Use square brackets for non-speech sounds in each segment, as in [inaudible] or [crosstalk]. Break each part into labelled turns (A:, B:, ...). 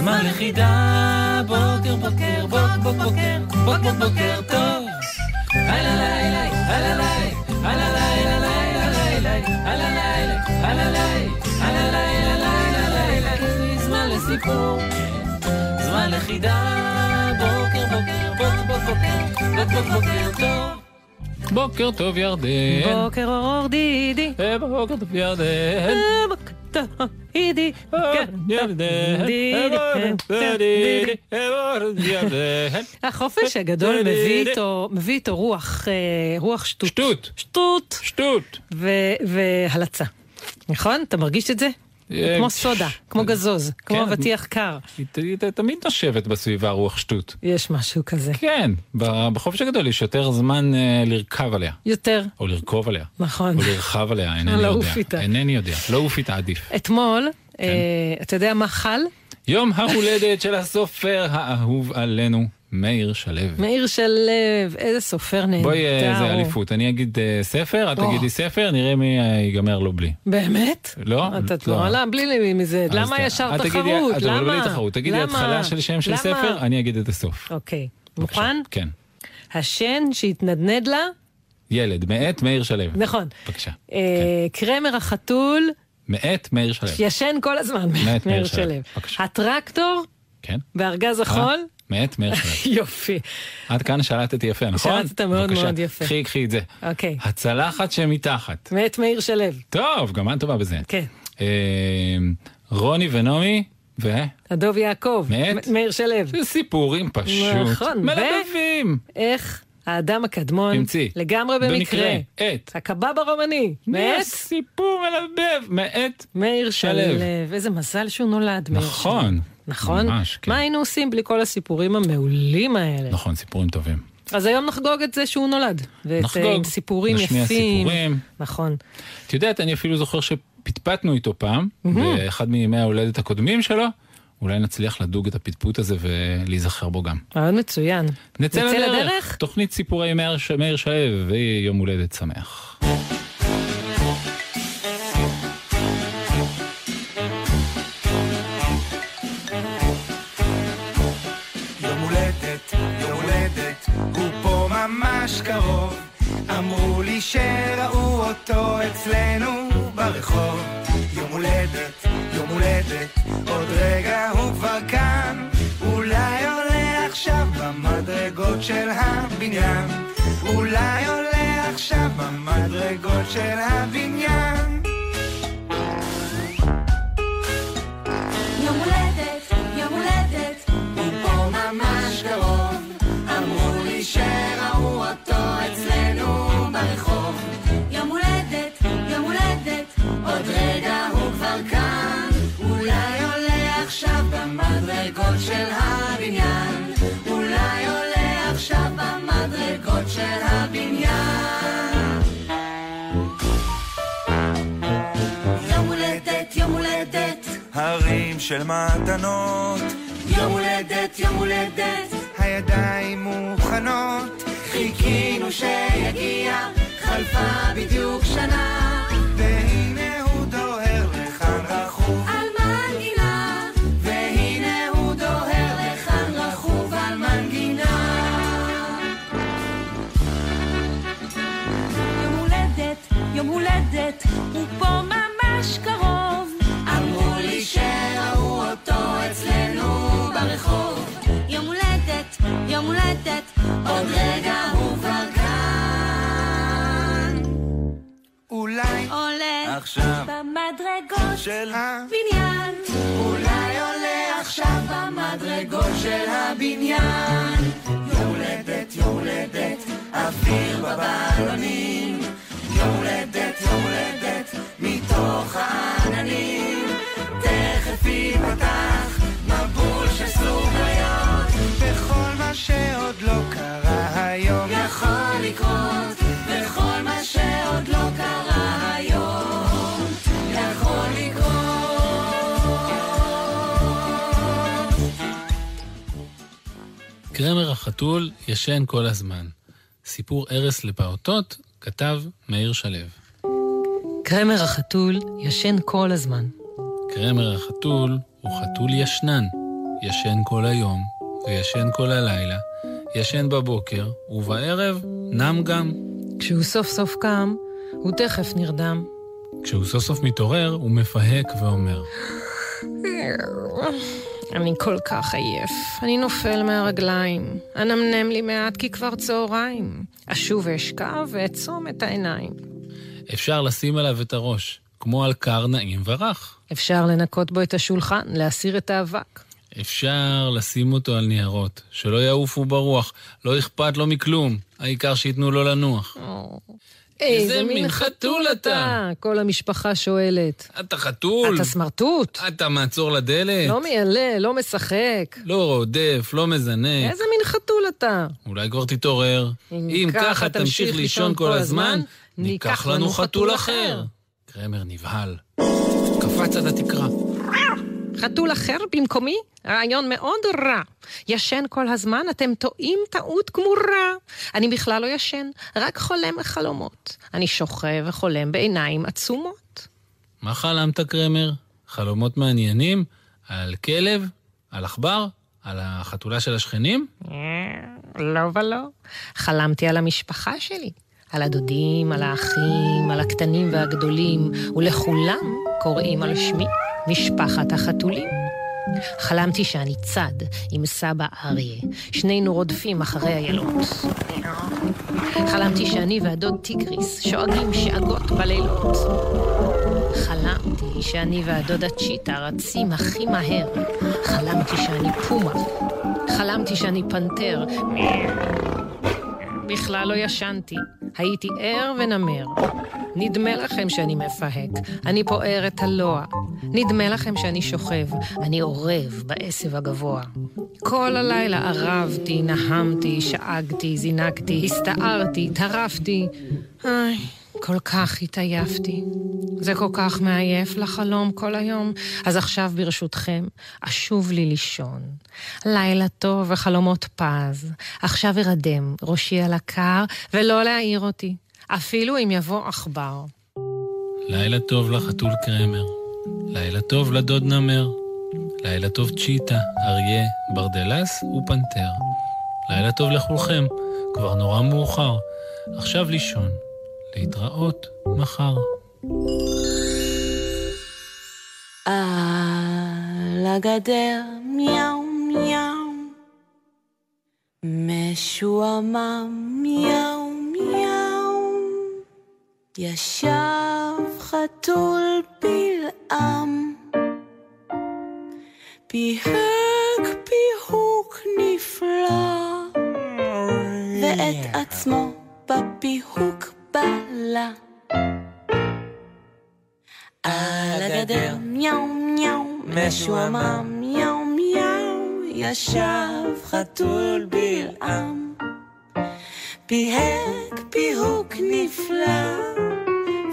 A: זמן לחידה. בוקר, בוקר, בוק, בוק, בוקר, בוק, בוק, בוקר טוב. הלא לילה, הלא לילה, הלא לילה, לילה, לילה, הלא לילה, הלא לילה, הלא לילה, לילה, לילה. זמן לסיפור. זמן לכידה, בוקר בוקר, בוקר בוקר, בוקר בוקר טוב. בוקר טוב.
B: בוקר אור
A: אה, טוב ירדן.
B: אה, בוקר טוב דידי,
A: אה,
B: כן,
A: אה,
B: כן.
A: אה, בוקר טוב ירדן. [laughs]
B: החופש הגדול מביא איתו, מביא איתו רוח, אה, רוח שטות.
A: שטות,
B: שטות
A: שטות.
B: והלצה. נכון? אתה מרגיש את זה?
A: אה,
B: כמו סודה, כמו גזוז, כמו
A: כן.
B: אבטיח קר.
A: היא תמיד נושבת בסביבה רוח שטות.
B: יש משהו כזה.
A: כן, בחופש הגדול יש יותר זמן אה, לרכב עליה.
B: יותר,
A: או לרכוב עליה.
B: נכון.
A: או לרחב עליה, אינני
B: לעוף
A: יודע. אינני יודע. לעוף איתה עדיף.
B: אתמול,
A: כן.
B: אה, אתה יודע מה חל?
A: יום ההולדת של הסופר האהוב עלינו, מאיר שלו.
B: מאיר שלו, איזה סופר נהדר.
A: בואי, אה, זה
B: הוא.
A: אליפות. אני אגיד אה, ספר, את. תגידי ספר, נראה מי אה, ייגמר לו בלי.
B: באמת?
A: לא?
B: אתה
A: לא.
B: בלי לי מזה, למה ישר תחרות?
A: את אבל בלי
B: למה?
A: תחרות. תגידי
B: למה?
A: התחלה של שם של
B: למה?
A: ספר, אני אגיד את הסוף.
B: אוקיי. מוכן?
A: כן.
B: השן שהתנדנד לה,
A: ילד, מאת מאיר שלו.
B: נכון.
A: בבקשה.
B: אה, קרמר החתול
A: מאת מאיר שלו.
B: ישן כל הזמן,
A: מאת מאיר שלו.
B: הטרקטור
A: כן.
B: בארגז
A: אה?
B: החול,
A: מאת שלו. [laughs]
B: יופי.
A: עד כאן שלטתי יפה, נכון?
B: שלטת מאוד. מאוד יפה.
A: קחי, קחי את זה.
B: אוקיי,
A: הצלחת שמתחת.
B: מאת מאיר שלו.
A: טוב, גם את טובה בזה.
B: כן.
A: אה, רוני ונעמי, ו...
B: הדוב יעקב,
A: מאת?
B: מאיר שלו.
A: זה סיפורים פשוט.
B: נכון,
A: מלבבים.
B: איך האדם הקדמון,
A: המציא.
B: לגמרי במקרה,
A: את.
B: הקבב הרומני, מאת
A: סיפור מלבב. מאת.
B: מאיר
A: שלו.
B: איזה מזל שהוא נולד.
A: נכון.
B: נכון?
A: ממש, כן.
B: מה היינו עושים בלי כל הסיפורים המעולים האלה?
A: נכון, סיפורים טובים.
B: אז היום נחגוג את זה שהוא נולד. ואת,
A: נחגוג,
B: אה, עם סיפורים
A: נשמיע
B: יפים.
A: סיפורים.
B: נכון.
A: את יודעת, אני אפילו זוכר שפטפטנו איתו פעם, באחד מימי ההולדת הקודמים שלו. אולי נצליח לדוג את הפטפוט הזה ולהיזכר בו גם.
B: רעיון מצוין.
A: נצא
B: נצא
A: לדרך.
B: לדרך?
A: תוכנית סיפורי מאיר שלו ויום הולדת שמח.
C: ממש קרוב. אמרו לי שראו אותו אצלנו ברחוב. יום הולדת, יום הולדת, עוד רגע הוא כבר כאן. אולי עולה עכשיו במדרגות של הבניין. אולי עולה עכשיו במדרגות של הבניין.
D: של הבניין. אולי עולה עכשיו במדרגות של הבניין. יום הולדת, יום הולדת.
C: הרים של מתנות,
D: יום הולדת, יום הולדת,
C: הידיים מוכנות,
D: חיכינו שיגיע, חלפה בדיוק שנה, עוד רגע הוא כבר כאן.
C: אולי
D: עולה
C: עכשיו
D: במדרגות
C: של ה...
D: בניין. אולי עולה עכשיו במדרגות של הבניין. יום הולדת, אוויר בבלונים. יום הולדת, מתוך העננים. תכף ייפתח
E: שעוד לא קרה היום
D: יכול לקרות, וכל מה שעוד לא קרה
A: קרמר החתול ישן כל הזמן. סיפור ארס לפעוטות כתב מאיר שלו.
B: קרמר החתול ישן כל הזמן.
A: קרמר החתול הוא חתול ישנן, ישן כל היום, וישן כל הלילה, ישן בבוקר, ובערב נם גם.
B: כשהוא סוף סוף קם, הוא תכף נרדם.
A: כשהוא סוף סוף מתעורר, הוא מפהק ואומר,
B: אני כל כך עייף. אני נופל מהרגליים. אנמנם לי מעט כי כבר צהריים. אשוב ואשכב ואעצום את העיניים.
A: אפשר לשים עליו את הראש, כמו על קר נעים ורך.
B: אפשר לנקות בו את השולחן, להסיר את האבק.
A: אפשר לשים אותו על ניירות, שלא יעופו ברוח, לא אכפת לו מכלום, העיקר שייתנו לו לנוח.
B: איזה מין חתול אתה? כל המשפחה שואלת.
A: אתה חתול?
B: אתה סמרטוט?
A: אתה מעצור לדלת?
B: לא מיילא, לא משחק.
A: לא רודף, לא מזנק.
B: איזה מין חתול אתה?
A: אולי כבר תתעורר. אם ככה תמשיך לישון כל הזמן, ניקח לנו חתול אחר. קרמר נבהל. קפץ עד התקרה.
B: חתול אחר במקומי? רעיון מאוד רע. ישן כל הזמן, אתם טועים טעות גמורה. אני בכלל לא ישן, רק חולם בחלומות. אני שוכב וחולם בעיניים עצומות.
A: מה חלמת, קרמר? חלומות מעניינים? על כלב? על עכבר? על החתולה של השכנים?
B: לא ולא. חלמתי על המשפחה שלי. על הדודים, על האחים, על הקטנים והגדולים, ולכולם קוראים על שמי משפחת החתולים. חלמתי שאני צד עם סבא אריה, שנינו רודפים אחרי איילות. חלמתי שאני והדוד טיגריס שואגים שאגות בלילות. חלמתי שאני והדוד הצ'יטה רצים הכי מהר. חלמתי שאני פומה. חלמתי שאני פנתר. בכלל לא ישנתי. הייתי ער ונמר. נדמה לכם שאני מפהק, אני פוער את הלוע. נדמה לכם שאני שוכב, אני אורב בעשב הגבוה. כל הלילה ערבתי, נהמתי, שאגתי, זינקתי, הסתערתי, טרפתי. איי, כל כך התעייפתי. זה כל כך מעייף לחלום כל היום. אז עכשיו ברשותכם, אשוב לי לישון. לילה טוב וחלומות פז. עכשיו ארדם, ראשי על הקר, ולא להעיר אותי. אפילו אם יבוא עכבר.
A: לילה טוב לחתול קרמר. לילה טוב לדוד נמר. לילה טוב צ'יטה, אריה, ברדלס ופנתר. לילה טוב לכולכם, כבר נורא מאוחר. עכשיו לישון. להתראות מחר.
D: על הגדר מיהו מיהו. משועמם מיהו מיהו. ישב חתול בלעם. פיהק פיהוק נפלא. ואת עצמו בפיהוק בלה על הגדר מיהו מיהו משועמם מיהו מיהו ישב חתול בלעם פיהק פיהוק נפלא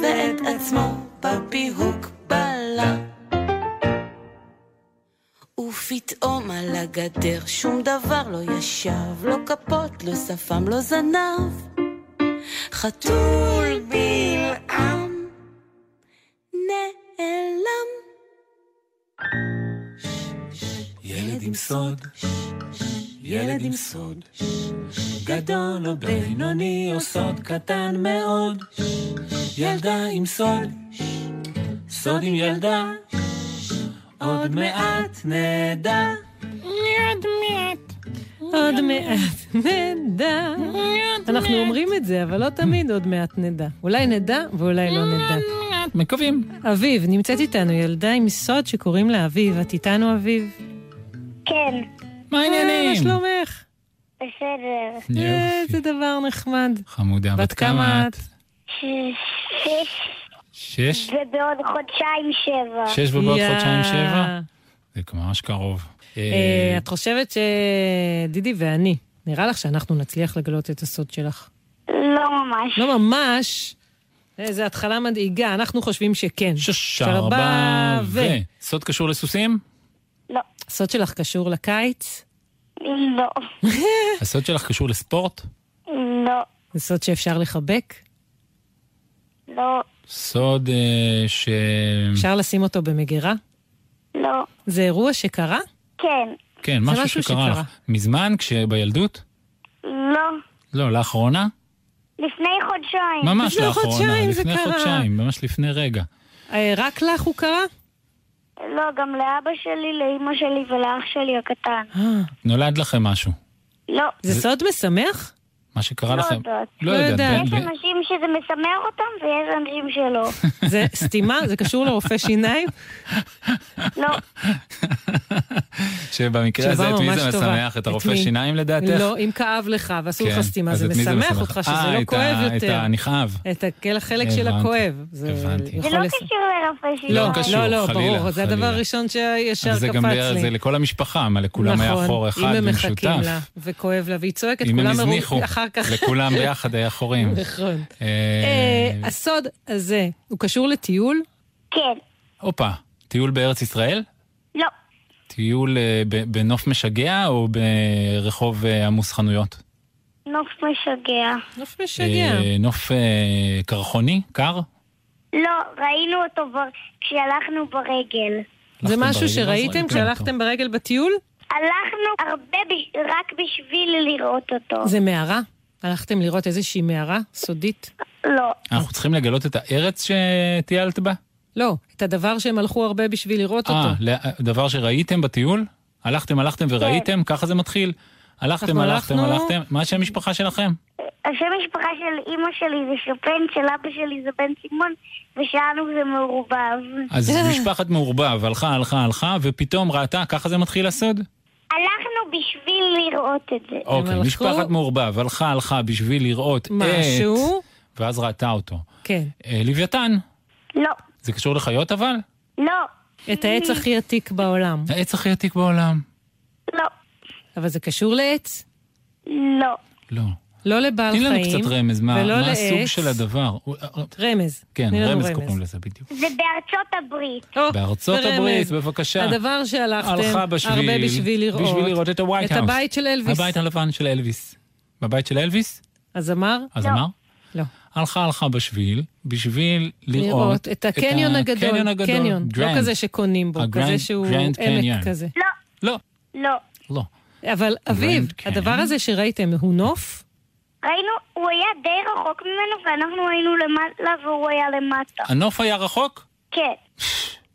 D: ואת עצמו בפיהוק בלה ופתאום על הגדר שום דבר לא ישב, לא כפות, לא שפם, לא זנב. חתול בלעם נעלם.
A: ילד עם סוד, ילד עם סוד, גדול או בינוני או סוד קטן מאוד, ילדה עם סוד, סוד עם ילדה, עוד מעט נדע.
B: עוד מעט. נדע. אנחנו אומרים את זה, אבל לא תמיד עוד מעט נדע. אולי נדע ואולי לא נדע.
A: מקווים.
B: אביב, נמצאת איתנו ילדה עם סוד שקוראים לה אביב. את איתנו אביב?
F: כן,
A: מה
B: מה
A: העניינים?
B: שלומך?
F: בסדר.
B: איזה דבר נחמד.
A: חמודה,
B: בת כמה את?
F: שש,
A: שש?
F: ובעוד חודשיים שבע.
A: שש ובעוד. חודשיים שבע? זה ממש קרוב.
B: אה, את חושבת שדידי ואני, נראה לך שאנחנו נצליח לגלות את הסוד שלך?
F: לא ממש.
B: לא ממש. איזה התחלה מדאיגה, אנחנו חושבים שכן.
A: שש,
B: ארבע
A: ארבע
B: ו...
A: ו... סוד קשור לסוסים?
F: לא.
B: הסוד שלך קשור לקיץ?
F: לא. [laughs]
A: הסוד שלך קשור לספורט?
F: לא.
B: זה סוד שאפשר לחבק?
F: לא.
A: סוד אה, ש...
B: אפשר לשים אותו במגירה?
F: לא.
B: זה אירוע שקרה?
F: כן.
A: כן,
B: זה
A: משהו
B: משהו
A: שקרה לך. מזמן, כשבילדות?
F: לא.
A: לא, לאחרונה?
F: לפני חודשיים.
A: ממש
B: לפני
A: לאחרונה,
B: חודשיים זה
A: לפני
B: קרה.
A: חודשיים, ממש לפני רגע.
B: אה, רק לך הוא קרה?
F: לא, גם לאבא שלי, לאימא שלי ולאח שלי הקטן.
B: אה,
A: נולד לכם משהו.
F: לא.
B: זה סוד משמח?
A: מה שקרה
F: לא
A: לכם.
F: יודעת.
A: לא
B: לא
A: יודעת.
F: יש
A: ב-
F: אנשים שזה משמח אותם ויש אנשים שלא. [laughs]
B: זה סתימה? זה קשור לרופא שיניים?
F: לא. [laughs]
A: שבמקרה הזה, את מי זה. משמח? את הרופא? שיניים לדעתך?
B: לא, אם כאב לך ועשו לך
A: כן.
B: סתימה,
A: אז
B: זה משמח אותך שזה
A: אה,
B: לא
A: את
B: כואב
A: ה- את
B: יותר.
A: הנכאב.
B: את החלק של הכואב. זה
F: לא קשור לרופא שיניים.
B: לא,
A: לא קשור,
B: לא, לא,
A: חלילה,
B: ברור, זה הדבר
A: חלילה.
B: הראשון שישר
A: אבל זה גם
B: קפץ לי.
A: זה לכל המשפחה, מה לכולם היה חור אחד
B: נכון, אם הם. מחכים לה, וכואב לה, והיא צועקת, כולם מרו-
A: הזניחו,
B: אחר כך.
A: לכולם ביחד היה חורים.
B: נכון.
A: אה,
B: אה, הסוד הזה, הוא קשור לטיול?
F: כן.
A: הופה, טיול בארץ ישראל?
F: לא.
A: טיול אה, בנוף משגע או ברחוב עמוס חנויות?
F: נוף משגע.
B: נוף משגע.
A: נוף קרחוני? קר?
F: לא, ראינו אותו בר... כשהלכנו ברגל.
B: זה משהו
A: ברגל
B: שראיתם
A: ראיתם
B: כשהלכתם ברגל בטיול?
F: הלכנו הרבה ב... רק בשביל לראות אותו.
B: זה מערה? הלכתם לראות איזושהי מערה סודית?
F: לא.
A: אנחנו צריכים לגלות את הארץ שטיילת בה?
B: לא, את הדבר שהם הלכו הרבה בשביל לראות אותו.
A: אה, ל- דבר שראיתם בטיול? הלכתם, הלכתם וראיתם? ככה זה מתחיל? הלכתם, הלכתם, הלכתם? מה השם המשפחה שלכם?
F: השם משפחה של אימא שלי זה שופן, של אבא שלי זה בן סימון, ושלנו זה מעורבב.
A: אז משפחת מעורבב הלכה, הלכה, הלכה, ופתאום ראתה, ככה זה מתחיל הסוד?
F: הלכנו בשביל לראות את זה.
A: אוקיי, משפחת מעורבב הלכה, הלכה בשביל לראות את...
B: משהו?
A: ואז ראתה אותו.
B: כן.
A: אה, לוויתן,
F: לא.
A: זה קשור לחיות אבל?
F: לא.
B: את העץ הכי עתיק בעולם.
A: העץ הכי עתיק בעולם.
F: לא.
B: אבל זה קשור לעץ?
F: לא.
A: לא.
B: לא לבעל
A: תני
B: חיים.
A: לנו קצת רמז, מה
B: ולא
A: מה הסוג
B: לעץ.
A: של הדבר? הוא- אה,
B: רמז.
A: כן,
B: תני
A: רמז קוראים לזה בדיוק.
F: זה בארצות הברית.
B: או,
A: בארצות
B: ורמז.
A: הברית, בבקשה.
B: הדבר שהלכתם
A: בשביל,
B: הרבה בשביל לראות.
A: בשביל לראות את ה White
B: את
A: ה House.
B: הבית של אלוויס.
A: הבית הלבן של אלוויס. בבית של אלוויס?
B: אז אמר?
A: אז
F: לא.
A: אמר?
B: לא.
A: הלכה הלכה בשביל, בשביל לראות
B: לראות את הקניון הגדול.
A: הקניון הגדול.
B: קניון. לא. כזה שקונים בו,
A: ה Grand-
B: כזה שהוא
A: Grand Canyon.
B: עמק כזה.
F: לא.
A: לא,
F: לא.
A: לא.
B: אבל אביב? הדבר הזה שראיתם הוא נוף?
F: ראינו, הוא היה די רחוק ממנו, ואנחנו היינו למעלה והוא היה למטה.
A: הנוף היה רחוק?
F: כן.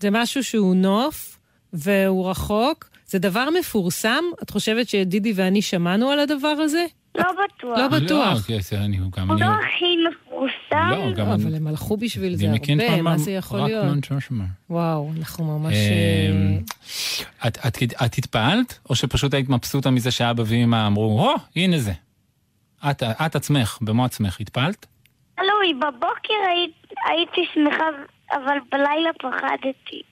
B: זה משהו שהוא נוף והוא רחוק? זה דבר מפורסם? את חושבת שדידי ואני שמענו על הדבר הזה?
F: לא בטוח.
B: לא בטוח.
A: לא, כן, זה אני, גם
F: הוא
A: אני...
F: לא הכי מפורסם.
A: לא, גם
B: לא. אבל הם הלכו בשביל זה הרבה,
A: פעם
B: מה זה יכול
A: רק
B: להיות?
A: נון-שושמה.
B: וואו, אנחנו ממש...
A: אמ,
B: אה,
A: את, את, את התפעלת, או שפשוט היית מבסוטה מזה שאבא ואמא אמרו, הו, הנה זה. את, את עצמך, במו עצמך, התפעלת?
F: תלוי, בבוקר היית- הייתי שמחה, אבל בלילה פחדתי.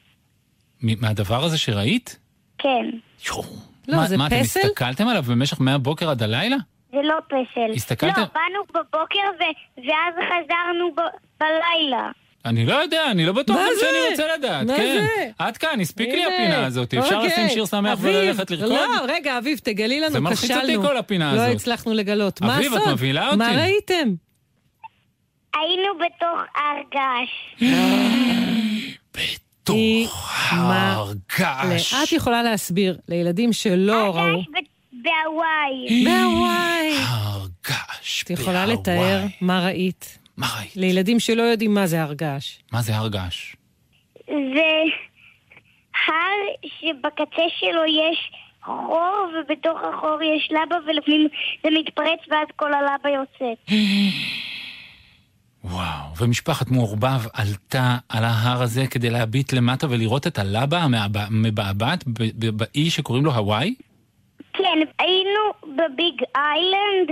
A: מ- מהדבר הזה שראית?
F: כן.
A: יואו.
B: לא,
A: מה,
B: זה
A: מה, אתם
B: פסל?
A: הסתכלתם עליו במשך מהבוקר עד הלילה?
F: זה לא פסל.
A: הסתכלתם?
F: לא, באנו בבוקר ו- ואז חזרנו ב- בלילה.
A: אני לא יודע, אני לא בטוח
B: מה
A: גם
B: זה?
A: שאני רוצה לדעת.
B: מה
A: כן.
B: זה?
A: עד כאן, הספיק לי הפינה הזאת. אפשר
B: אוקיי.
A: לשים שיר שמח
B: אביב,
A: וללכת לרקוד?
B: לא, רגע, אביב, תגלי לנו,
A: זה
B: כשלנו.
A: מלחיץ אותי כל הפינה
B: לא
A: הזאת.
B: הצלחנו לגלות. מה
A: אביב, את? מבהילה
B: מה
A: אותי.
B: ראיתם?
F: היינו בתוך הר געש.
A: בתוך
B: מה-
A: הר געש.
B: את יכולה להסביר לילדים שלא
F: הר
B: ראו.
F: געש בהוואי.
B: מהוואי.
A: הר געש.
B: את יכולה
A: בהוואי.
B: לתאר מה ראית?
A: מה ראית?
B: לילדים שלא יודעים מה זה הר געש.
A: מה זה הר געש?
F: זה הר שבקצה שלו יש חור, ובתוך החור יש לבה, ולפעמים זה מתפרץ ואז כל הלבה יוצאת.
A: וואו, ומשפחת מעורבב עלתה על ההר הזה כדי להביט למטה ולראות את הלבה המבעבעת באי שקוראים לו הוואי?
F: כן, היינו בביג איילנד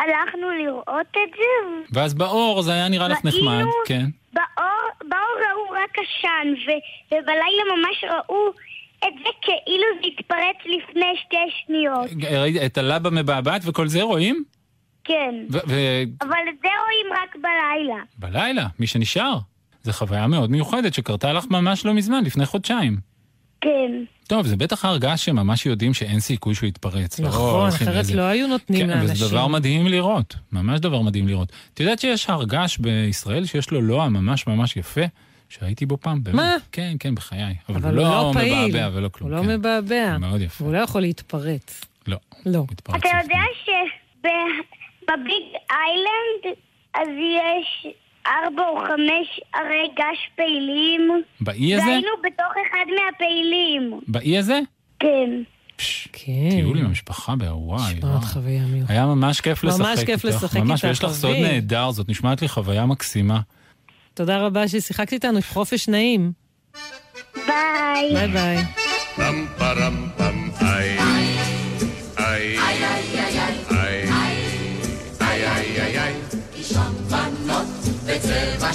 F: והלכנו לראות את זה.
A: ואז באור זה היה נראה לך נחמד, כן.
F: באור, באור ראו רק עשן, ו- ובלילה ממש ראו את זה כאילו זה התפרץ לפני שתי שניות.
A: את הלבה מבעבעת וכל זה רואים?
F: כן.
A: ובלילה,
F: אבל את זה רואים רק בלילה.
A: מי שנשאר. זו חוויה מאוד מיוחדת שקרתה לך ממש לא מזמן, לפני חודשיים.
F: כן.
A: טוב, זה בטח הר געש שממש יודעים שאין סיכוי שהוא יתפרץ.
B: נכון, אחרת לא היו נותנים
A: כן,
B: לאנשים.
A: וזה דבר מדהים לראות, ממש דבר מדהים לראות. את יודעת שיש הר געש בישראל שיש לו לוע ממש ממש יפה, שהייתי בו פעם, באמת.
B: מה?
A: כן, כן, בחיי. אבל,
B: אבל
A: הוא
B: הוא
A: לא
B: לא פעיל.
A: מבעבע ולא כלום.
B: הוא לא
A: כן.
B: מבעבע.
A: מאוד יפה.
B: והוא לא יכול להתפרץ.
A: לא,
B: לא.
F: אתה יודע שבביג איילנד אז יש ארבע או חמש ערי געש פעילים?
A: באי הזה?
F: והיינו בתוך אחד מהפעילים.
A: באי הזה?
F: כן.
A: פש,
B: כן.
A: טיול עם המשפחה בהוואי.
B: נשמעת. חוויה מיוחדת.
A: היה ממש כיף
B: ממש
A: לשחק
B: כיף
A: איתך.
B: לשחק
A: ממש,
B: איתך,
A: ויש לך סוד. נהדר, זאת נשמעת לי חוויה מקסימה.
B: תודה רבה ששיחקת איתנו, חופש נעים.
F: ביי.
B: ביי ביי.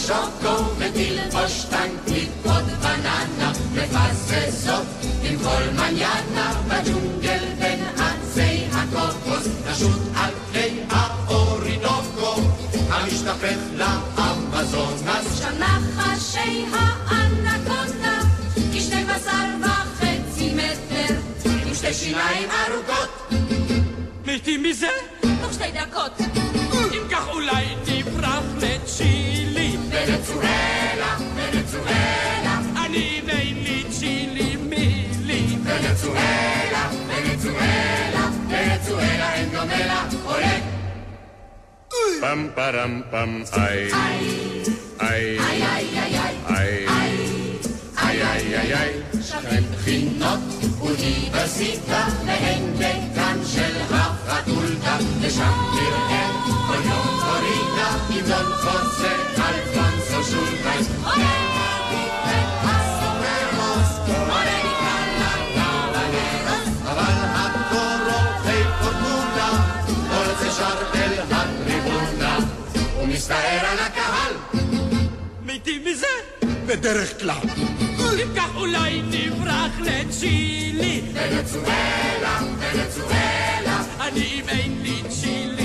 G: שוקו ותלבוש טנקית עוד בננה מפססות עם כל מניאנה בג'ונגל בין עצי הקוקוס נשוט על פני האורינוקו המשתפך לאמזונס
D: שם נחשי האנקונדה, כשנים עשר וחצי מטר,
G: עם שתי שיניים ארוכות
H: מתים מזה?
D: תוך שתי דקות.
H: אם כך אולי
G: Venezuela, Venezuela.
H: I need Amy, Chile, me,
G: Lee. Venezuela, Venezuela, Venezuela, en Gomela, olé.
I: Pam, param, pam, ay. Ay, ay, ay, ay, ay. Ay, ay,
G: ay, ay. שהן בחינות אוניברסיטה, והן דקן של הפקולטה, ושם נראה moją Florida i Don Jose, Alfonso Schulteis. מסתער על הקהל!
H: מתים מזה?
G: בדרך כלל.
H: אם כך אולי נברח לצ'ילי.
G: ונצואלה, ונצואלה.
H: אני
G: אם אין
H: לי צ'ילי.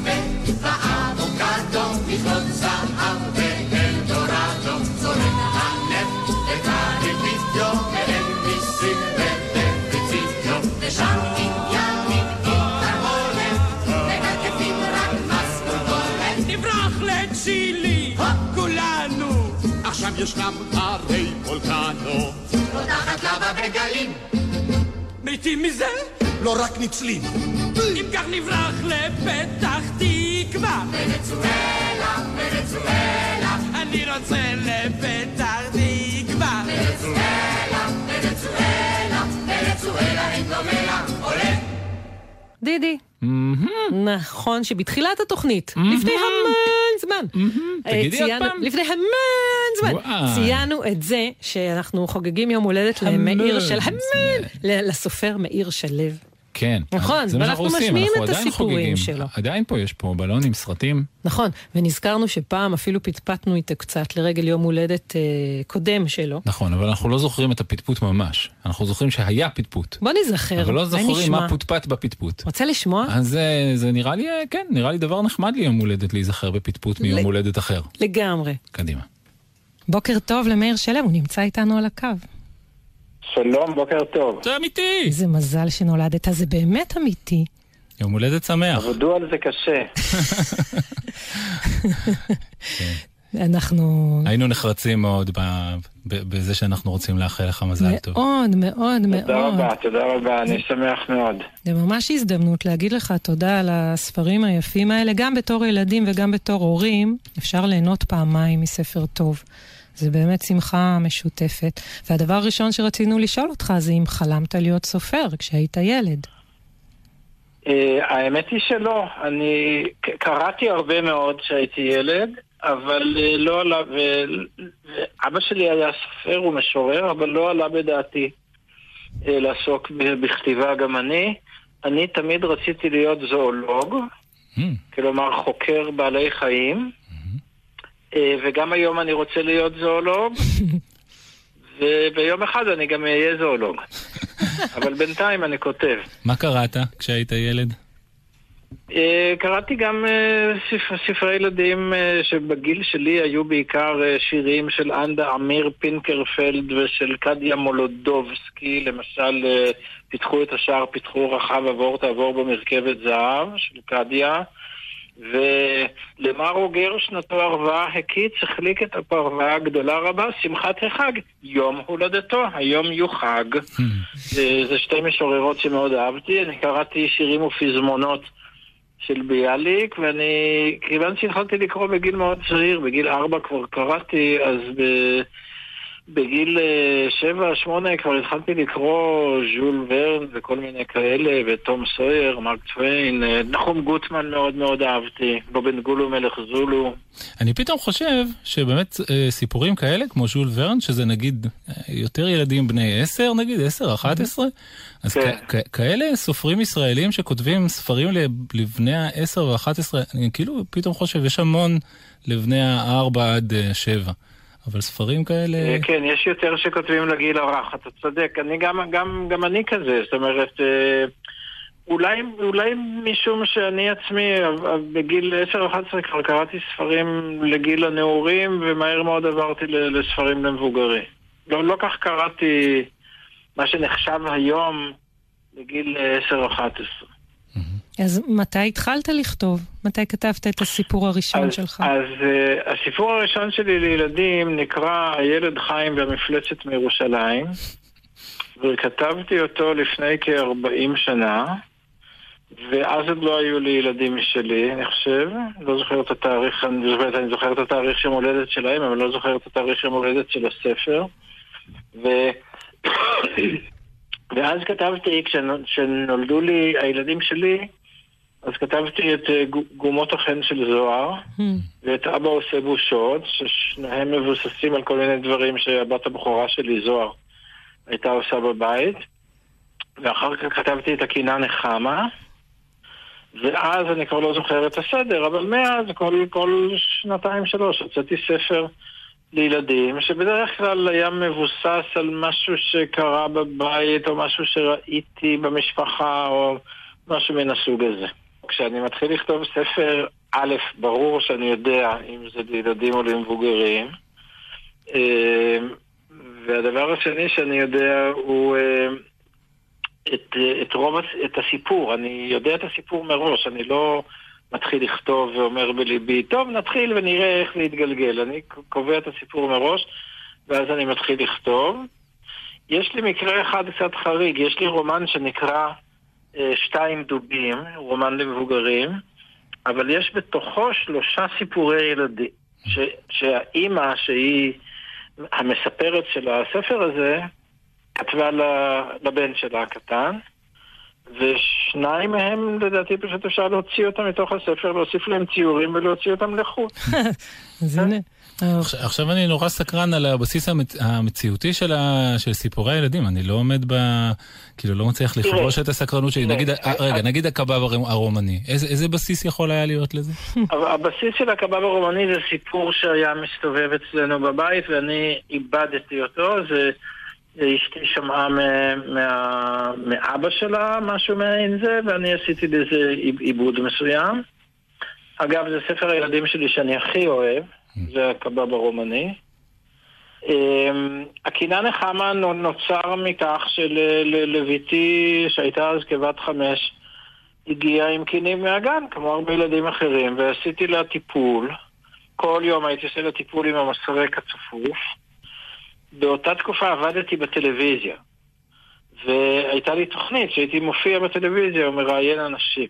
H: ישנם הרי וולקנו.
G: פותחת לבה בגלים,
H: מתים מזה?
G: לא רק ניצלים.
H: אם כך נברח לפתח תקווה.
G: ונצואלה, ונצואלה,
H: אני רוצה לפתח תקווה.
G: ונצואלה, ונצואלה, ונצואלה אין דומה לה עולה.
B: דידי. נכון שבתחילת התוכנית, לפני המון זמן, אה,
A: תגידי עוד
B: ציינו-
A: פעם.
B: לפני המון זמן,
A: וואי.
B: ציינו את זה שאנחנו חוגגים יום הולדת למאיר של
A: המון
B: לסופר מאיר שלו.
A: כן.
B: נכון,
A: זה
B: ואנחנו משמיעים את
A: עדיין
B: הסיפורים
A: חוגגים.
B: שלו.
A: עדיין פה יש פה בלונים, סרטים.
B: נכון, ונזכרנו שפעם אפילו פטפטנו איתו קצת לרגל יום הולדת אה, קודם שלו.
A: נכון, אבל אנחנו לא זוכרים את הפטפוט ממש. אנחנו זוכרים שהיה פטפוט.
B: בוא נזכר,
A: אבל לא זוכרים. מה פוטפט בפטפוט.
B: רוצה לשמוע?
A: אז אה, זה נראה לי, אה, כן, נראה לי דבר נחמד ליום הולדת להיזכר בפטפוט מיום
B: ל-
A: הולדת אחר.
B: לגמרי.
A: קדימה.
B: בוקר טוב למאיר שלו, הוא נמצא איתנו על הקו.
J: שלום, בוקר טוב.
A: זה אמיתי!
B: איזה מזל שנולדת, זה באמת אמיתי.
A: יום הולדת שמח.
J: עבדו על זה קשה. [laughs]
B: אנחנו
A: היינו נחרצים מאוד ב- ב- בזה שאנחנו רוצים לאחל לך מזל טוב.
B: מאוד מאוד מאוד.
J: תודה רבה, תודה רבה, אני שמח מאוד.
B: זה ממש הזדמנות להגיד לך תודה על הספרים היפים האלה, גם בתור ילדים וגם בתור הורים, אפשר ליהנות פעמיים מספר טוב. זה באמת שמחה משותפת. והדבר הראשון שרצינו לשאול אותך זה אם חלמת להיות סופר כשהיית ילד.
J: אה, האמת היא שלא, אני קראתי הרבה מאוד כשהייתי ילד, אבל אה, לא עלה, ו- ואבא שלי היה סופר ומשורר, אבל לא עלה בדעתי אה, לעסוק בכתיבה גם אני. אני תמיד רציתי להיות זואולוג,
A: Hmm,
J: כלומר חוקר בעלי חיים, וגם היום אני רוצה להיות זואולוג, [laughs] וביום אחד אני גם אהיה זואולוג. [laughs] אבל בינתיים אני כותב.
E: מה קראת כשהיית ילד?
J: אה, קראתי גם אה, ספר, ספרי ילדים אה, שבגיל שלי היו בעיקר שירים של אנדה אמיר פינקרפלד ושל קדיה מולודובסקי, למשל פיתחו את השער, פיתחו רחב עבור תעבור במרכבת זהב של קדיה. ולמר אוגר שנתו ערווה הקיץ, החליק את הפרווה הגדולה רבה, שמחת החג, יום הולדתו, היום יוחג. זה שתי משוררות שמאוד אהבתי, אני קראתי שירים ופזמונות של ביאליק, ואני, כיוון שהתחלתי לקרוא בגיל מאוד צעיר, בגיל ארבע כבר קראתי, אז ב... בגיל אה, שבע, שמונה כבר התחלתי לקרוא ז'ול ורן וכל מיני כאלה, ותום סויר, מרק טוויין, אה, נחום גוטמן מאוד מאוד אהבתי, בובן גולו מלך זולו.
E: אני פתאום חושב שבאמת אה, סיפורים כאלה, כמו ז'ול ורן, שזה נגיד יותר ילדים בני עשר נגיד, עשר, אחת עשרה, אז כן. כאלה סופרים ישראלים שכותבים ספרים לבני העשר ואחת עשרה, אני כאילו פתאום חושב, יש המון לבני הארבע עד שבע. אבל ספרים כאלה...
J: אה, כן, יש יותר שכותבים לגיל הרך, אתה צודק. אני גם, גם, גם אני כזה, זאת אומרת, אה, אולי, אולי משום שאני עצמי, בגיל 10-11 כבר קראתי ספרים לגיל הנעורים, ומהר מאוד עברתי לספרים למבוגרים. לא, לא כך קראתי מה שנחשב היום לגיל 10-11.
B: אז מתי התחלת לכתוב? מתי כתבת את הסיפור הראשון
J: אז,
B: שלך?
J: אז uh, הסיפור הראשון שלי לילדים נקרא הילד חיים והמפלצת מירושלים, וכתבתי אותו לפני כ-40 שנה, ואז עוד לא היו לי ילדים משלי, אני חושב. לא זוכר את התאריך, אני זוכר, אני זוכר את התאריך יום הולדת שלהם, אבל לא זוכר את התאריך יום הולדת של הספר. ו... [coughs] ואז כתבתי, כשנולדו לי הילדים שלי, אז כתבתי את אה, גומות החן של זוהר, hmm. ואת אבא עושה בושות, ששניהם מבוססים על כל מיני דברים שהבת הבכורה שלי, זוהר, הייתה עושה בבית. ואחר כך כתבתי את הקינה נחמה, ואז אני כבר לא זוכר את הסדר, אבל מאז, כל, כל שנתיים שלוש, הוצאתי ספר לילדים, שבדרך כלל היה מבוסס על משהו שקרה בבית, או משהו שראיתי במשפחה, או משהו מן הסוג הזה. כשאני מתחיל לכתוב ספר, א', ברור שאני יודע אם זה לילדים או למבוגרים. אמ, והדבר השני שאני יודע הוא אמ, את, את רוב, את הסיפור. אני יודע את הסיפור מראש, אני לא מתחיל לכתוב ואומר בליבי, טוב, נתחיל ונראה איך להתגלגל. אני קובע את הסיפור מראש, ואז אני מתחיל לכתוב. יש לי מקרה אחד קצת חריג, יש לי רומן שנקרא שתיים דובים, רומן למבוגרים, אבל יש בתוכו שלושה סיפורי ילדים. ש, שהאימא, שהיא המספרת של הספר הזה, כתבה לבן שלה הקטן, ושניים מהם, לדעתי, פשוט אפשר להוציא אותם מתוך הספר, להוסיף להם ציורים ולהוציא אותם לחוץ. [laughs]
B: אז הנה.
E: עכשיו אני נורא סקרן על הבסיס המצ... המציאותי של, ה... של סיפורי הילדים, אני לא עומד ב... כאילו לא מצליח לכבוש את הסקרנות שלי. נגיד, רגע, נגיד הקבב הרומני, איזה, איזה בסיס יכול היה להיות לזה? [laughs]
J: הבסיס של הקבב הרומני זה סיפור שהיה מסתובב אצלנו בבית ואני איבדתי אותו, זה... אשתי שמעה מאבא שלה משהו מעין זה, ואני עשיתי לזה עיבוד מסוים. אגב, זה ספר הילדים שלי שאני הכי אוהב. זה הקבב הרומני. אמ, הקינה נחמה נוצר מכך שלביתי, שהייתה אז כבת חמש, הגיעה עם קינים מהגן, כמו הרבה ילדים אחרים, ועשיתי לה טיפול. כל יום הייתי עושה לה טיפול עם המסרק הצפוף. באותה תקופה עבדתי בטלוויזיה, והייתה לי תוכנית שהייתי מופיע בטלוויזיה ומראיין אנשים.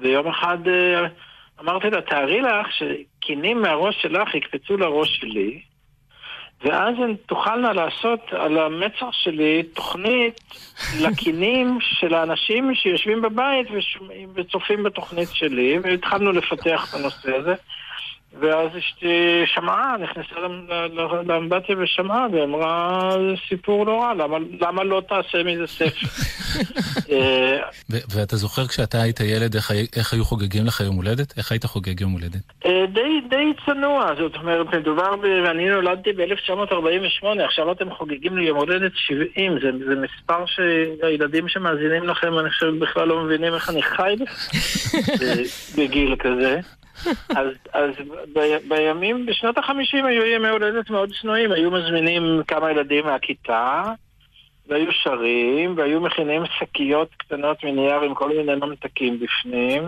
J: ויום אחד אה, אמרתי לה, תארי לך שקינים מהראש שלך יקפצו לראש שלי, ואז הן תוכלנה לעשות על המצח שלי תוכנית לקינים של האנשים שיושבים בבית וצופים בתוכנית שלי, והתחלנו לפתח את הנושא הזה. ואז אשתי שמעה, נכנסה לאמבטיה ושמעה, ואמרה, זה סיפור לא רע, למה, למה לא תעשה מזה ספר? [laughs]
E: אה, ואתה זוכר כשאתה היית ילד, איך, איך היו חוגגים לך יום הולדת? איך היית חוגג יום הולדת?
J: אה, די, די צנוע, זאת אומרת, מדובר ב... ואני נולדתי ב-1948, עכשיו אתם חוגגים לי יום הולדת 70, זה, זה מספר שהילדים שמאזינים לכם, אני חושב, בכלל לא מבינים איך אני חי [laughs] בגיל כזה. אז, אז ב, בימים, בשנות החמישים היו ימי הולדת מאוד צנועים, היו מזמינים כמה ילדים מהכיתה, והיו שרים, והיו מכינים שקיות קטנות מנייר עם כל מיני ממתקים בפנים,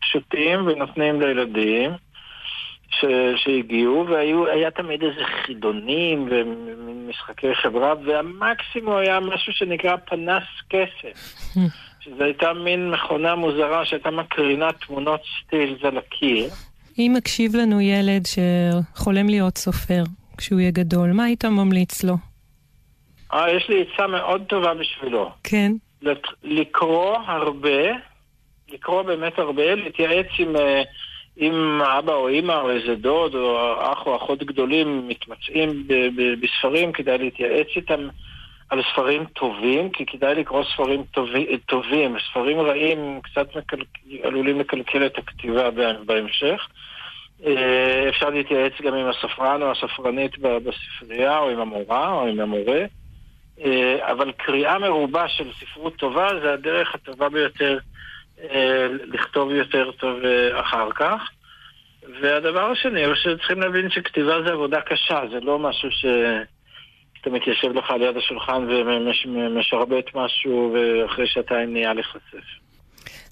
J: פשוטים, ונותנים לילדים. ש, שהגיעו, והיה תמיד איזה חידונים ומשחקי חברה, והמקסימום היה משהו שנקרא פנס כסף. [laughs] שזו הייתה מין מכונה מוזרה שהייתה מקרינה תמונות סטילס על הקיר.
B: אם מקשיב לנו ילד שחולם להיות סופר כשהוא יהיה גדול, מה היית ממליץ לו?
J: אה, יש לי עצה מאוד טובה בשבילו.
B: כן.
J: לקרוא הרבה, לקרוא באמת הרבה, להתייעץ עם, אה, עם אבא או אימא או איזה דוד או אח או אחות גדולים מתמצאים בספרים, כדאי להתייעץ איתם. על ספרים טובים, כי כדאי לקרוא ספרים טובים, טובים. ספרים רעים קצת מקל... עלולים לקלקל את הכתיבה בהמשך. אה, אפשר להתייעץ גם עם הספרן או הספרנית בספרייה, או עם המורה, או עם המורה. אה, אבל קריאה מרובה של ספרות טובה זה הדרך הטובה ביותר אה, לכתוב יותר טוב אחר כך. והדבר השני הוא שצריכים להבין שכתיבה זה עבודה קשה, זה לא משהו ש... אתה מתיישב לך על יד השולחן ומשרבט משהו, ואחרי שעתיים נהיה לך ספר.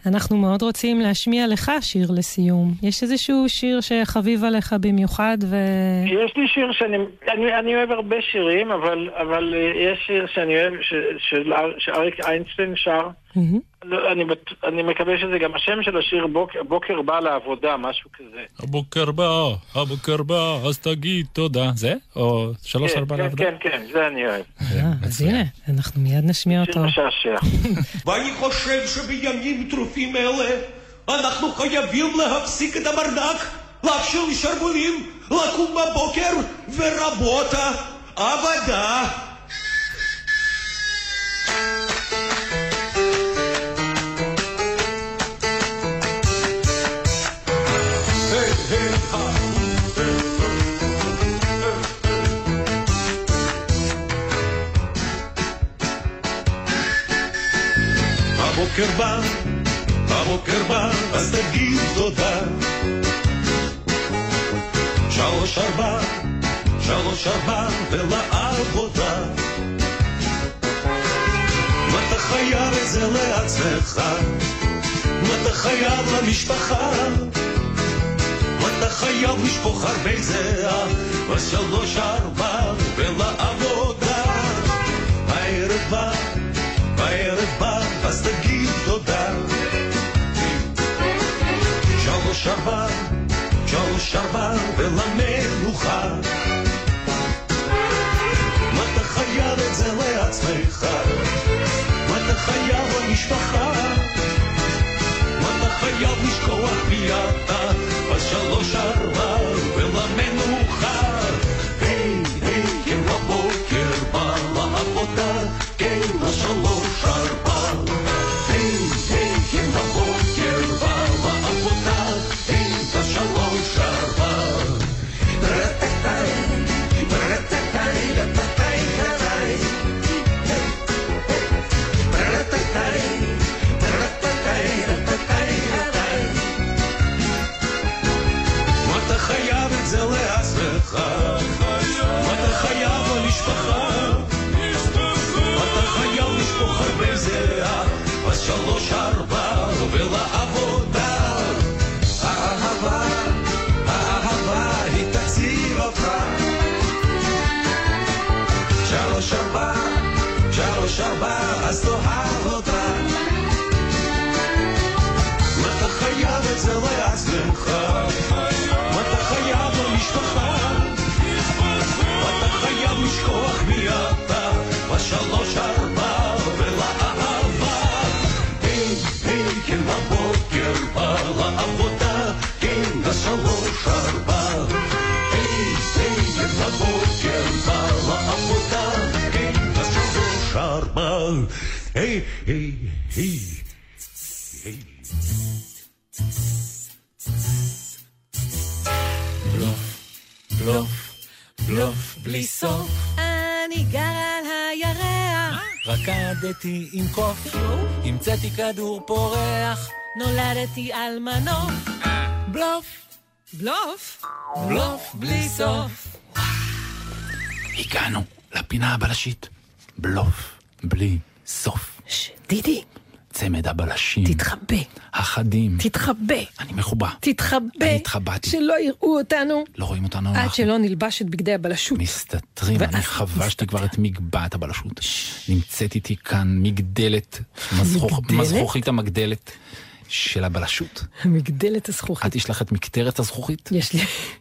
B: אנחנו מאוד רוצים להשמיע לך שיר לסיום. יש איזשהו שיר שחביב עליך במיוחד ו...
J: יש לי שיר שאני... אני, אני אוהב הרבה שירים, אבל, אבל אה, יש שיר שאני אוהב, ש, של, שאריק איינשטיין שר. Mm-hmm. לא, אני, אני מקווה שזה גם השם של השיר בוקר, בוקר בא לעבודה, משהו כזה.
E: הבוקר בא, הבוקר בא, אז תגיד תודה. זה? או שלוש
J: כן,
E: ארבע
J: כן,
E: לעבודה?
J: כן, כן, זה אני אוהב.
B: אה, אז הנה, אנחנו מיד נשמיע אותו.
J: שיר משעשע. [laughs]
K: ואני חושב שבימים טרופים אלה אנחנו חייבים להפסיק את הברדק, להפשיל שרוולים, לקום בבוקר ורבותה, עבודה. הבוקר בא, הבוקר בא, אז תגיד תודה. שלוש ארבע, שלוש ארבע, ולעבודה. ואתה חייב את זה לעצמך, ואתה חייב למשפחה. ואתה חייב לשפוך הרבה זרע, בשלוש ארבע, ולעבודה. הערב בא, הערב בא, אז תגיד תודה. שלוש ארבע, שלוש ארבע, ולמנוחה. ואתה חייב את זה לעצמך, ואתה חייב למשפחה. ואתה חייב לשכוח מי אתה, בשלוש ארבע,
L: בלוף, בלוף בלי סוף.
B: אני גר על הירח.
L: רקדתי עם קוף, המצאתי כדור פורח.
B: נולדתי על מנוף.
L: בלוף,
B: בלוף?
L: בלוף בלי סוף.
A: הגענו לפינה הבלשית. בלוף, בלי סוף.
B: דידי.
A: צמד הבלשים.
B: תתחבא.
A: החדים.
B: תתחבא.
A: אני מחובה.
B: תתחבא.
A: אני התחבאתי.
B: שלא יראו אותנו.
A: לא רואים אותנו.
B: עד
A: אנחנו
B: שלא נלבש את בגדי הבלשות.
A: מסתתרים, אני חבשתי כבר את מגבעת הבלשות. נמצאת איתי כאן מגדלת, מזכוך-
B: מגדלת?
A: מזכוכית המגדלת של הבלשות.
B: מגדלת הזכוכית.
A: את יש לך את מקטרת הזכוכית?
B: יש לי.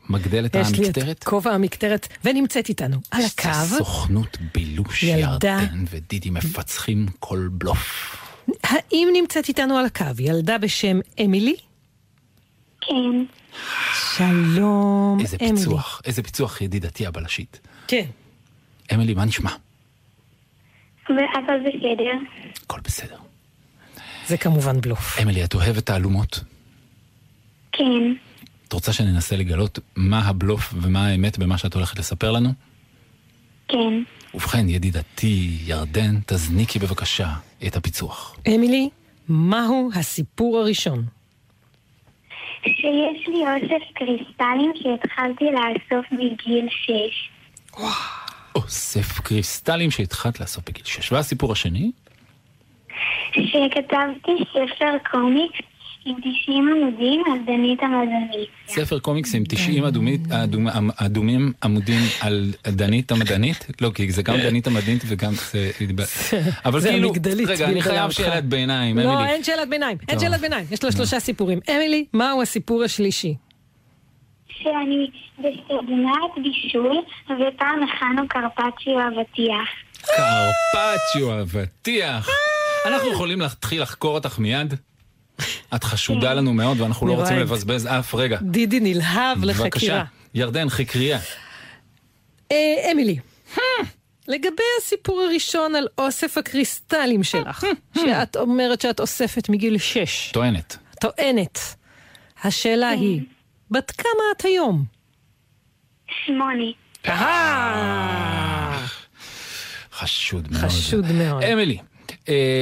A: מגדלת
B: יש לי
A: המקטרת?
B: את כובע המקטרת, ונמצאת איתנו על הקו.
A: סוכנות בילוש
B: ילדה.
A: ירדן ודידי מפצחים כל בלוף.
B: האם נמצאת איתנו על הקו ילדה בשם אמילי?
F: כן.
B: שלום,
A: איזה
B: אמילי.
A: פיצוח, איזה פיצוח ידידתי הבלשית.
B: כן.
A: אמילי, מה נשמע?
F: והכל בסדר.
A: הכל בסדר.
B: זה כמובן בלוף.
A: אמילי, את אוהבת תעלומות?
F: כן.
A: את רוצה שננסה לגלות מה הבלוף ומה האמת במה שאת הולכת לספר לנו?
F: כן.
A: ובכן, ידידתי ירדן, תזניקי בבקשה את הפיצוח.
B: אמילי, מהו הסיפור הראשון?
F: שיש לי אוסף קריסטלים שהתחלתי לאסוף בגיל שש.
A: אוסף קריסטלים שהתחלת לאסוף בגיל 6. והסיפור השני?
F: שכתבתי ספר קומיקס עם 90 עמודים על דנית המדענית.
A: ספר קומיקס עם 90 אדומית, אדומ, אדומים עמודים על דנית המדענית? לא, כי זה גם דנית המדענית וגם זה... [laughs] אבל
B: זה
A: כאילו, רגע, אני חייב. שאלת ביניים,
B: לא,
A: אמילי.
B: אין שאלת ביניים. אין. שאלת ביניים. יש לה שלושה סיפורים. אמילי, מהו הסיפור השלישי?
F: שאני בסדנת בישול, ופעם הכנו קרפצ'יו אבטיח.
A: קרפצ'יו, אבטיח. אנחנו יכולים להתחיל לחקור אותך מיד? את חשודה לנו מאוד ואנחנו לא רוצים לבזבז אף רגע.
B: דידי נלהב
A: בבקשה,
B: לחקירה.
A: ירדן, חקריה.
B: אה, אמילי, לגבי הסיפור הראשון על אוסף הקריסטלים שלך, שאת אומרת שאת אוספת מגיל שש,
A: טוענת.
B: טוענת, השאלה היא, בת כמה את היום?
F: שמונה.
B: אהה,
A: חשוד מאוד.
B: חשוד מאוד.
A: אמילי, אה,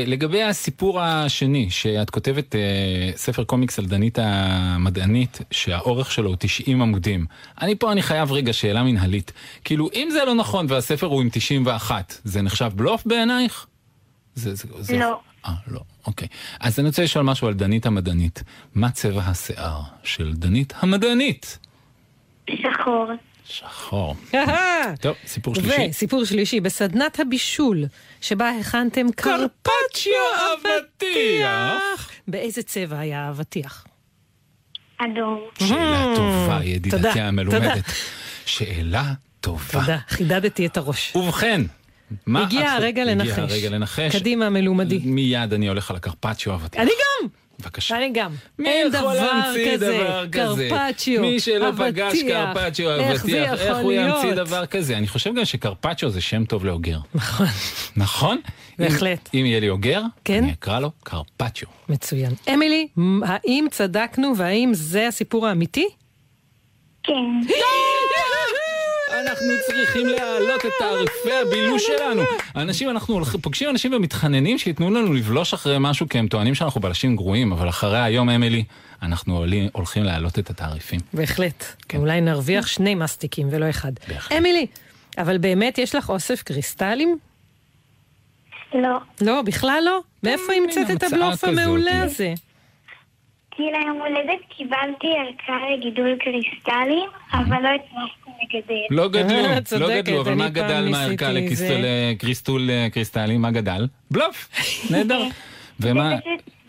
A: לגבי הסיפור השני, שאת כותבת אה, ספר קומיקס על דנית המדענית, שהאורך שלו הוא 90 עמודים. אני פה, אני חייב רגע שאלה מנהלית. כאילו, אם זה לא נכון והספר הוא עם 91, זה נחשב בלוף בעינייך? זה, זה, זה...
F: לא.
A: אה, לא, אוקיי. אז אני רוצה לשאול משהו על דנית המדענית. מה צבע השיער של דנית המדענית?
F: שחור.
A: שחור. טוב, סיפור שלישי.
B: וסיפור שלישי, בסדנת הבישול, שבה הכנתם קרפצ'יו אבטיח. באיזה צבע היה האבטיח?
F: אדום.
A: שאלה טובה,
B: תודה,
A: ידידתי המלומדת. שאלה טובה.
B: תודה, חידדתי את הראש.
A: ובכן, מה
B: הגיע הרגע לנחש.
A: הגיע הרגע לנחש.
B: קדימה, מלומדי.
A: מיד אני הולך על הקרפצ'יו אבטיח.
B: אני גם!
A: בבקשה.
B: אני גם.
A: מי
B: אין
A: יכול
B: דבר
A: להמציא
B: כזה.
A: דבר כזה?
B: קרפצ'יו,
A: מי שלא
B: אבטיח.
A: פגש קרפצ'יו
B: איך זה
A: אבטיח, איך
B: יכול
A: הוא
B: להיות?
A: ימציא דבר כזה? אני חושב גם שקרפצ'יו זה שם טוב לאוגר.
B: נכון.
A: נכון?
B: בהחלט.
A: אם אם יהיה לי אוגר,
B: כן?
A: אני אקרא לו קרפצ'יו.
B: מצוין. אמילי, האם צדקנו והאם זה הסיפור האמיתי?
F: כן.
A: אנחנו צריכים להעלות את תעריפי הבילוש שלנו. אנשים, אנחנו פוגשים אנשים ומתחננים שייתנו לנו לבלוש אחרי משהו כי הם טוענים שאנחנו בלשים גרועים, אבל אחרי היום, אמילי, אנחנו עולים- הולכים להעלות את התעריפים.
B: בהחלט.
A: כן.
B: אולי נרוויח שני מסטיקים ולא אחד. אמילי, אבל באמת יש לך אוסף קריסטלים?
F: לא.
B: לא, בכלל לא? מאיפה המצאת את הבלוף. המעולה הזה?
F: כי ליום הולדת קיבלתי ערכה לגידול קריסטלים, אבל לא הצלחתי לגדל.
A: לא גדלו,
B: אה,
A: לא גדלו, אבל מה גדל מהערכה. לקריסטול אה, קריסטלי? מה גדל? בלוף, [laughs] נהדר. ומה,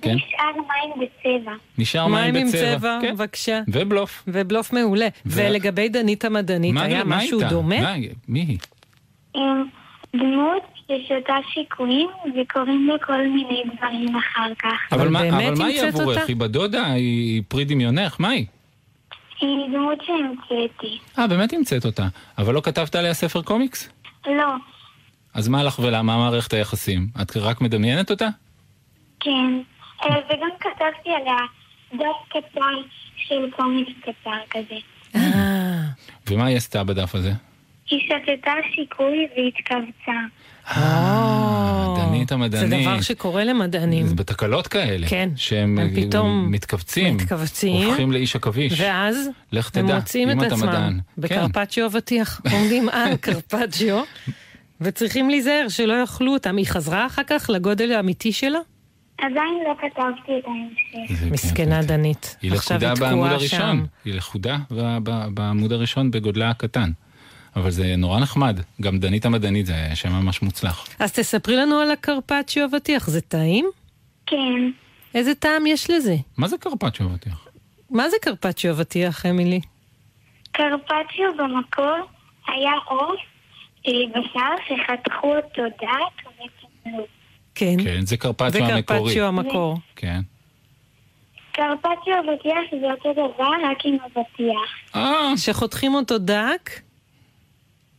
A: כן,
F: נשאר מים בצבע.
A: נשאר מים
B: מים עם
A: בצבע.
B: צבע,
A: כן.
B: בבקשה.
A: ובלוף.
B: ובלוף מעולה.
A: ו-
B: ולגבי דנית המדענית,
A: מה-
B: היה
A: מה
B: משהו
A: איתה?
B: דומה?
A: מה- מי היא?
F: עם דמות ששותה שיקויים וקוראים לה כל מיני דברים אחר כך.
A: אבל מה אבל מה היא עבורך?
B: אותה?
A: היא בדודה? היא היא פרי דמיונך? מה היא?
F: היא דמות שהמצאתי.
A: אה, באמת המצאת אותה. אבל לא כתבת עליה ספר קומיקס?
F: לא,
E: אז מה לך ולמה מערכת היחסים? את רק מדמיינת אותה?
F: כן. אה, וגם כתבתי עליה דף קצר של קומיקס קצר כזה.
E: ומה היא עשתה בדף הזה?
F: היא שתתה שיקוי והתכווצה.
E: אה, דנית
B: זה
E: המדענית.
B: דבר שקורה למדענים.
E: זה בתקלות כאלה.
B: כן.
E: שהם
B: הם פתאום
E: מתכווצים.
B: מתכווצים.
E: הופכים לאיש עכביש.
B: ואז
E: לך
B: הם
E: תדע,
B: מוצאים
E: אם
B: את
E: אתה
B: עצמם
E: מדען. כן.
B: בקרפצ'יו אבטיח, עומדים [laughs] על קרפצ'יו, וצריכים להיזהר שלא יאכלו אותם. היא חזרה אחר כך לגודל האמיתי שלה?
F: עדיין לא כתבתי את ההמשך.
B: מסכנה דנית.
E: היא לכודה בעמוד הראשון. היא לכודה בעמוד הראשון בגודלה הקטן. אבל זה נורא נחמד. גם דנית המדענית זה שם ממש מוצלח.
B: אז תספרי לנו על הקרפצ'יו אבטיח, זה טעים?
F: כן.
B: איזה טעם יש לזה?
E: מה זה קרפצ'יו אבטיח?
B: מה זה קרפצ'יו אבטיח, אמילי?
F: קרפצ'יו במקור היה עוף אה, בשר שחתכו אותו דק וקיבלו.
B: כן.
E: כן, זה קרפצ'יו
B: זה
E: המקורי.
B: קרפצ'יו המקור.
E: כן.
F: קרפצ'יו אבטיח זה אותו דבר רק עם אבטיח.
E: אה.
B: שחותכים אותו דק,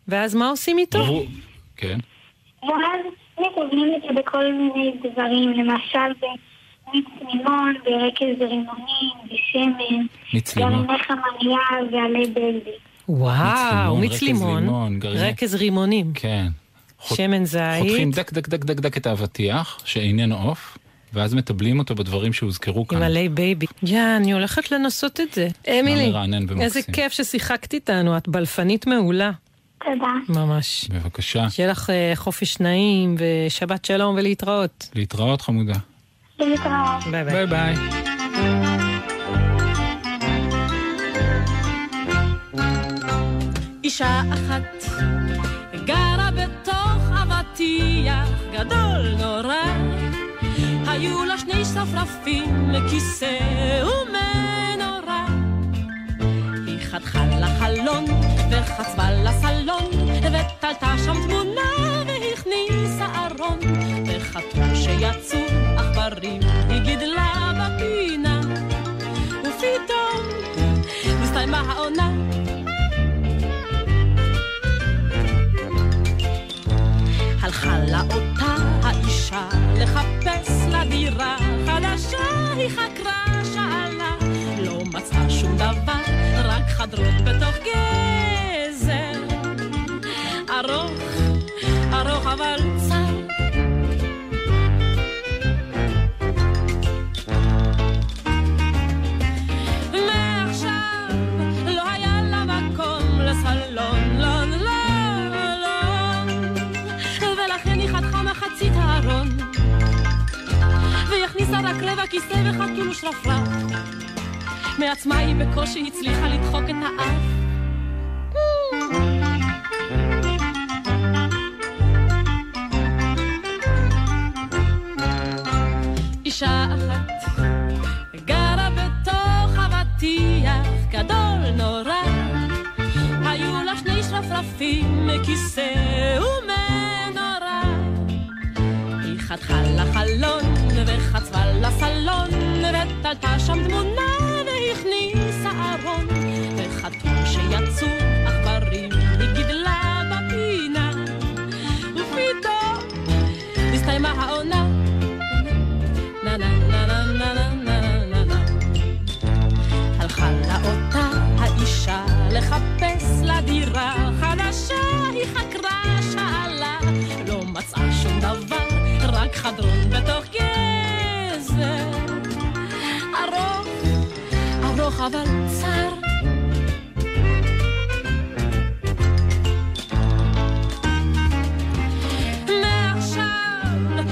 B: ואז מה עושים איתו?
E: כן.
F: ואז מקבלים את זה בכל מיני דברים, למשל במיץ לימון, ברקז רימונים, בשמן,
E: מיץ לימון.
F: גרעיני חמניה ועלי בלבי.
B: וואו, מיץ לימון, רקז רימונים,
E: כן.
B: שמן זית.
E: חותכים דק דק דק דק דק את האבטיח, שאיננו עוף, ואז מטבלים אותו בדברים שהוזכרו כאן.
B: עם עלי baby. יא, אני הולכת לנסות את זה. אמילי. איזה כיף ששיחקת איתנו, את בלפנית מעולה.
F: תודה.
B: ממש.
E: בבקשה.
B: שיהיה לך אה, חופש נעים ושבת שלום ולהתראות.
E: להתראות חמודה.
F: להתראות.
B: ביי
E: ביי ביי.
M: אישה אחת גרה בתוך אבטיח גדול נורא היו לה שני שרפרפים, כיסא ומנורה היא חתכה לחלון וחצבה לסלון ותלתה שם תמונה והכניסה ארון. וחתום שיצאו עכברים היא גידלה בפינה. ופתאום נסתיימה העונה. הלכה לה אותה האישה לחפש לה דירה חדשה, היא חקרה, שאלה, לא מצאה שום דבר, רק חדרות בתוך גזר. כיסא וחתול ושרפרף מעצמה היא בקושי הצליחה לדחוק את האף. אישה אחת גרה בתוך אבטיח גדול נורא. היו לה שני שרפרפים, כיסא ומנורה. היא חתכה לחלון Alla salonger vet altar som det אבל צר. מעכשיו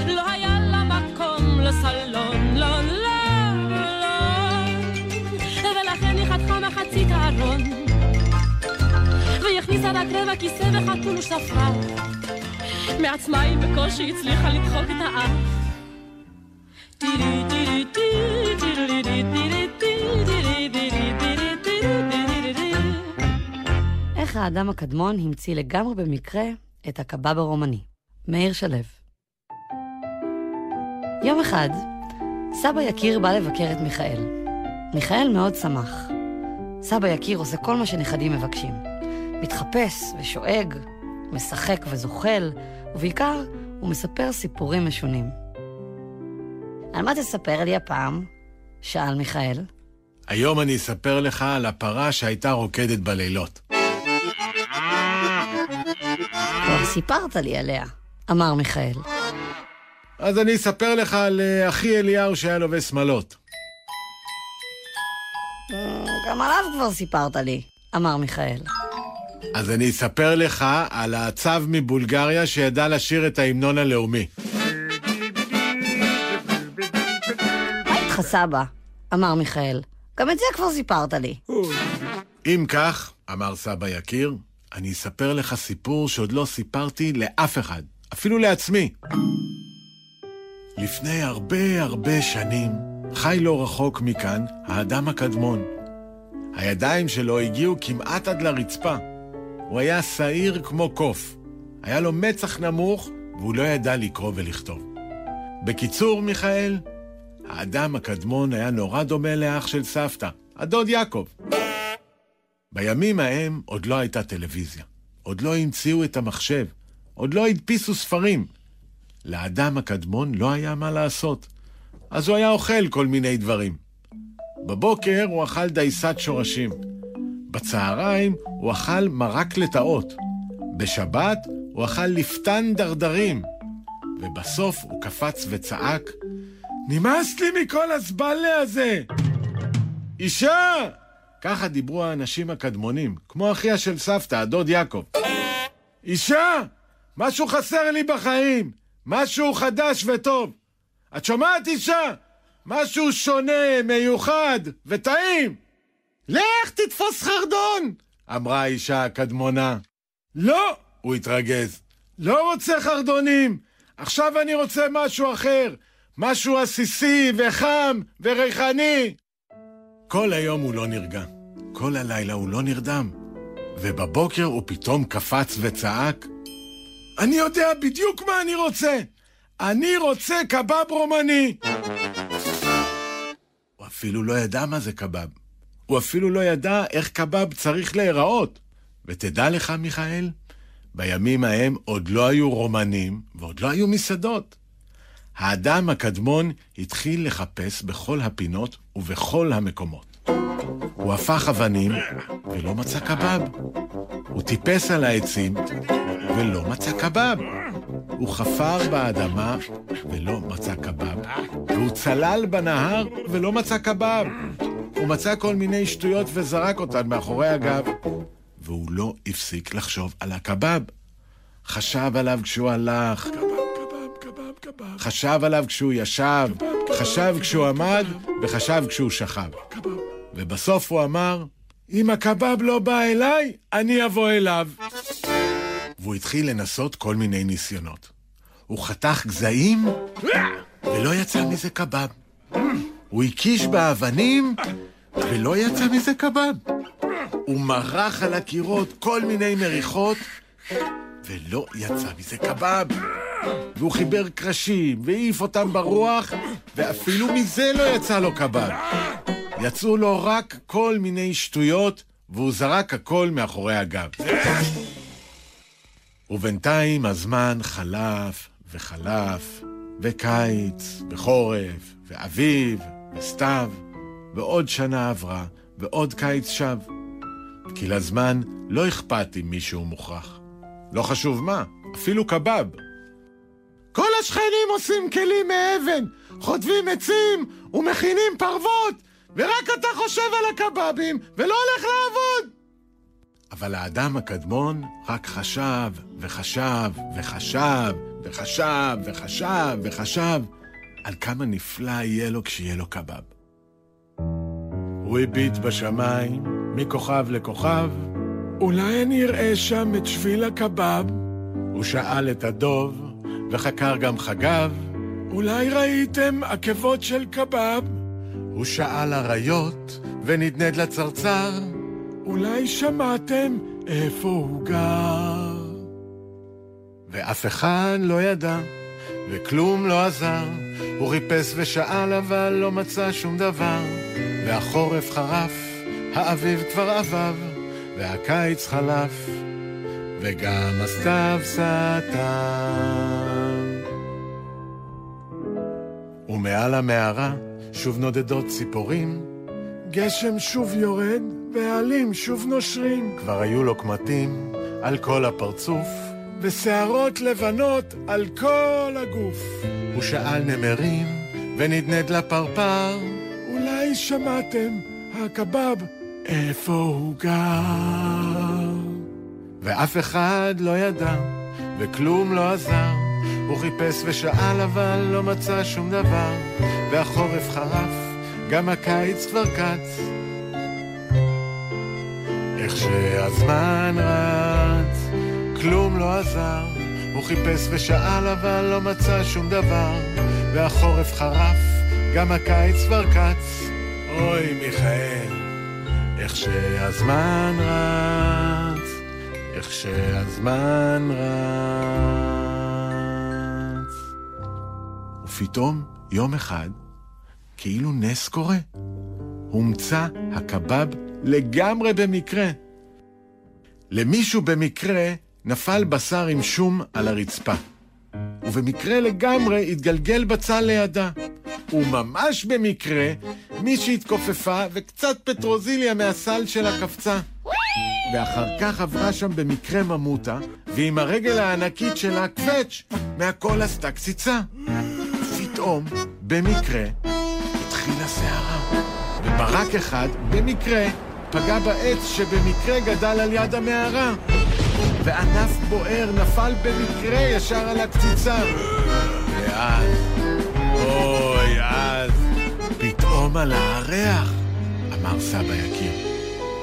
M: לא היה לה מקום לסלון, לא, לא, לא. ולכן היא חתכה מחצית הארון והיא הכניסה רק רבע כיסא וחתול ושפרה מעצמה היא בקושי הצליחה לדחוק את האף
N: האדם הקדמון המציא לגמרי במקרה את הקבב הרומני. מאיר שלו. יום אחד, סבא יקיר בא לבקר את מיכאל. מיכאל מאוד שמח. סבא יקיר עושה כל מה שנכדים מבקשים. מתחפש ושואג, משחק וזוחל, ובעיקר, הוא מספר סיפורים משונים. על מה תספר לי הפעם? שאל מיכאל.
O: היום אני אספר לך על הפרה שהייתה רוקדת בלילות.
N: סיפרת לי עליה, אמר מיכאל.
O: אז אני אספר לך על אה, אחי אליהו שהיה לובש שמלות.
N: גם עליו כבר סיפרת לי, אמר מיכאל.
O: אז אני אספר לך על הצב מבולגריה שידע לשיר את ההמנון הלאומי.
N: מה איתך סבא? אמר מיכאל. גם את זה כבר סיפרת לי.
O: אם כך, אמר סבא יקיר, אני אספר לך סיפור שעוד לא סיפרתי לאף אחד, אפילו לעצמי. לפני הרבה הרבה שנים, חי לא רחוק מכאן האדם הקדמון. הידיים שלו הגיעו כמעט עד לרצפה. הוא היה שעיר כמו קוף. היה לו מצח נמוך, והוא לא ידע לקרוא ולכתוב. בקיצור, מיכאל, האדם הקדמון היה נורא דומה לאח של סבתא, הדוד יעקב. בימים ההם עוד לא הייתה טלוויזיה. עוד לא המציאו את המחשב. עוד לא הדפיסו ספרים. לאדם הקדמון לא היה מה לעשות. אז הוא היה אוכל כל מיני דברים. בבוקר הוא אכל דייסת שורשים. בצהריים הוא אכל מרק לטאות. בשבת הוא אכל לפתן דרדרים. ובסוף הוא קפץ וצעק, נמאס לי מכל הזבלה הזה! אישה! ככה דיברו האנשים הקדמונים, כמו אחיה של סבתא, הדוד יעקב. אישה! משהו חסר לי בחיים! משהו חדש וטוב! את שומעת, אישה? משהו שונה, מיוחד וטעים! לך תתפוס חרדון! אמרה האישה הקדמונה. לא! הוא התרגז. לא רוצה חרדונים! עכשיו אני רוצה משהו אחר! משהו עסיסי וחם וריחני! כל היום הוא לא נרגע. כל הלילה הוא לא נרדם. ובבוקר הוא פתאום קפץ וצעק, אני יודע בדיוק מה אני רוצה! אני רוצה קבב רומני! הוא אפילו לא ידע מה זה קבב. הוא אפילו לא ידע איך קבב צריך להיראות. ותדע לך, מיכאל, בימים ההם עוד לא היו רומנים ועוד לא היו מסעדות. האדם הקדמון התחיל לחפש בכל הפינות ובכל המקומות. הוא הפך אבנים ולא מצא קבב. הוא טיפס על העצים ולא מצא קבב. הוא חפר באדמה ולא מצא קבב. והוא צלל בנהר ולא מצא קבב. הוא מצא כל מיני שטויות וזרק אותן מאחורי הגב. והוא לא הפסיק לחשוב על הקבב. חשב עליו כשהוא הלך, חשב עליו כשהוא ישב, חשב כשהוא עמד, וחשב כשהוא שכב. ובסוף הוא אמר, אם הקבב לא בא אליי, אני אבוא אליו. והוא התחיל לנסות כל מיני ניסיונות. הוא חתך גזעים, ולא יצא מזה קבב. הוא הקיש באבנים, ולא יצא מזה קבב. הוא מרח על הקירות כל מיני מריחות, ולא יצא מזה קבב. והוא חיבר קרשים, והעיף אותם ברוח, ואפילו מזה לא יצא לו קבב. יצאו לו רק כל מיני שטויות, והוא זרק הכל מאחורי הגב. ובינתיים הזמן חלף וחלף, וקיץ, וחורף, ואביב, וסתיו, ועוד שנה עברה, ועוד קיץ שב. כי לזמן לא אכפת אם מישהו מוכרח. לא חשוב מה, אפילו קבב. כל השכנים עושים כלים מאבן, חוטבים עצים ומכינים פרוות, ורק אתה חושב על הקבבים ולא הולך לעבוד! אבל האדם הקדמון רק חשב וחשב וחשב וחשב וחשב וחשב על כמה נפלא יהיה לו כשיהיה לו קבב. הוא הביט בשמיים מכוכב לכוכב, אולי אני אראה שם את שביל הקבב? הוא שאל את הדוב, וחקר גם חגב, אולי ראיתם עקבות של קבב? הוא שאל אריות, ונדנד לצרצר, אולי שמעתם איפה הוא גר? ואף אחד לא ידע, וכלום לא עזר. הוא חיפש ושאל, אבל לא מצא שום דבר. והחורף חרף, האביב כבר עבב, והקיץ חלף, וגם הסתיו סתם. ומעל המערה שוב נודדות ציפורים, גשם שוב יורד, והעלים שוב נושרים. כבר היו לו קמטים על כל הפרצוף, ושערות לבנות על כל הגוף. הוא שאל נמרים, ונדנד לפרפר, אולי שמעתם, הקבב, איפה הוא גר? ואף אחד לא ידע, וכלום לא עזר. הוא חיפש ושאל אבל לא מצא שום דבר, והחורף חרף, גם הקיץ כבר קץ. איך שהזמן רץ, כלום לא עזר. הוא חיפש ושאל אבל לא מצא שום דבר, והחורף חרף, גם הקיץ כבר קץ. אוי מיכאל, איך שהזמן רץ, איך שהזמן רץ. ופתאום, יום אחד, כאילו נס קורה. הומצא הקבב לגמרי במקרה. למישהו במקרה נפל בשר עם שום על הרצפה, ובמקרה לגמרי התגלגל בצל לידה. וממש במקרה, מישהי התכופפה וקצת פטרוזיליה מהסל שלה קפצה. ואחר כך עברה שם במקרה ממוטה, ועם הרגל הענקית שלה קווץ', מהכל עשתה קציצה. פתאום, במקרה, התחילה סערה. וברק אחד, במקרה, פגע בעץ שבמקרה גדל על יד המערה. וענף בוער נפל במקרה ישר על הקציצה. ואז, אוי, אז, פתאום על הריח, אמר סבא יקיר.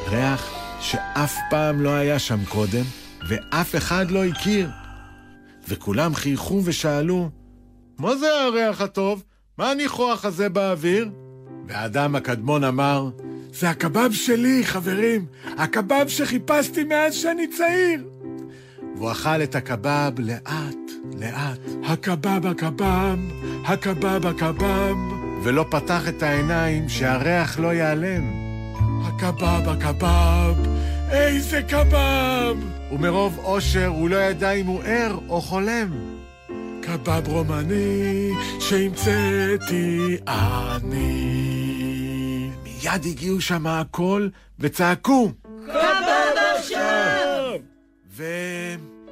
O: ריח שאף פעם לא היה שם קודם, ואף אחד לא הכיר. וכולם חייכו ושאלו, מה זה הריח הטוב? מה הניחוח הזה באוויר? והאדם הקדמון אמר, זה הקבב שלי, חברים, הקבב שחיפשתי מאז שאני צעיר. והוא אכל את הקבב לאט, לאט. הקבב, הקבב, הקבב, הקבב. ולא פתח את העיניים שהריח לא ייעלם. הקבב, הקבב, איזה קבב! ומרוב אושר הוא לא ידע אם הוא ער או חולם. קבב רומני שהמצאתי אני. מיד הגיעו שם הכל וצעקו.
H: קבב עכשיו!
O: ו...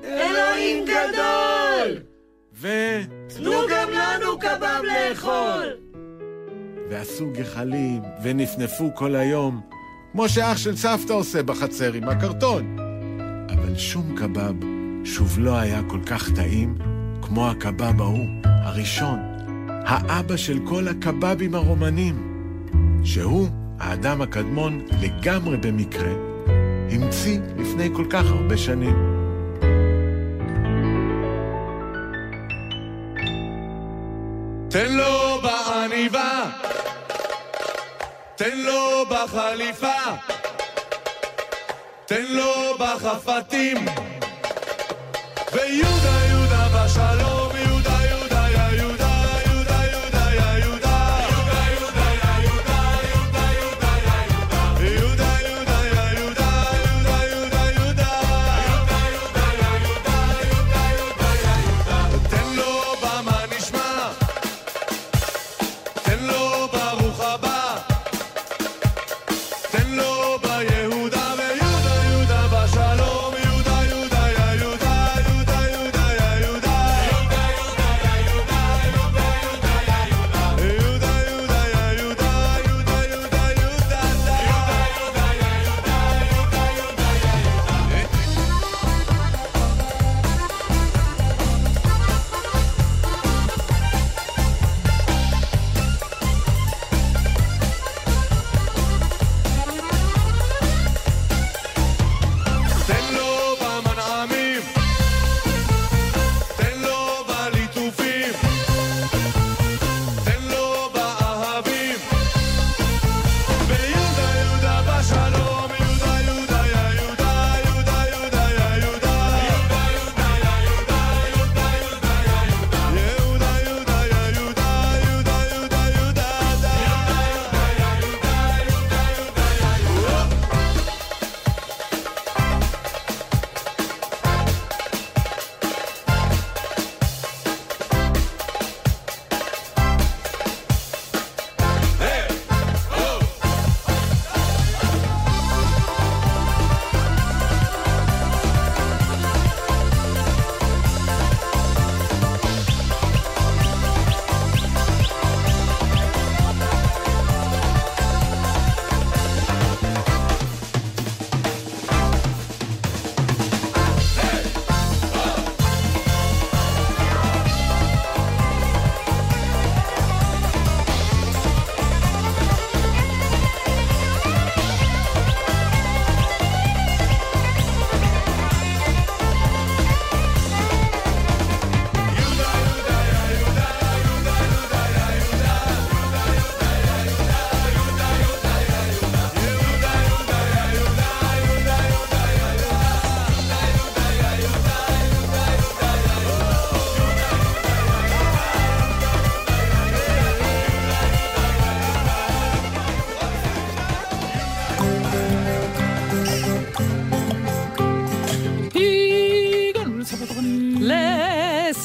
H: אלוהים גדול!
O: ו...
H: תנו גם לנו קבב לאכול!
O: ועשו גחלים ונפנפו כל היום, כמו שאח של סבתא עושה בחצר עם הקרטון. אבל שום קבב שוב לא היה כל כך טעים כמו הקבב ההוא, הראשון, האבא של כל הקבבים הרומנים, שהוא, האדם הקדמון, לגמרי במקרה, המציא לפני כל כך הרבה שנים.
P: תן לו תן לו בחליפה, תן לו בחפתים, ויהודה יהודה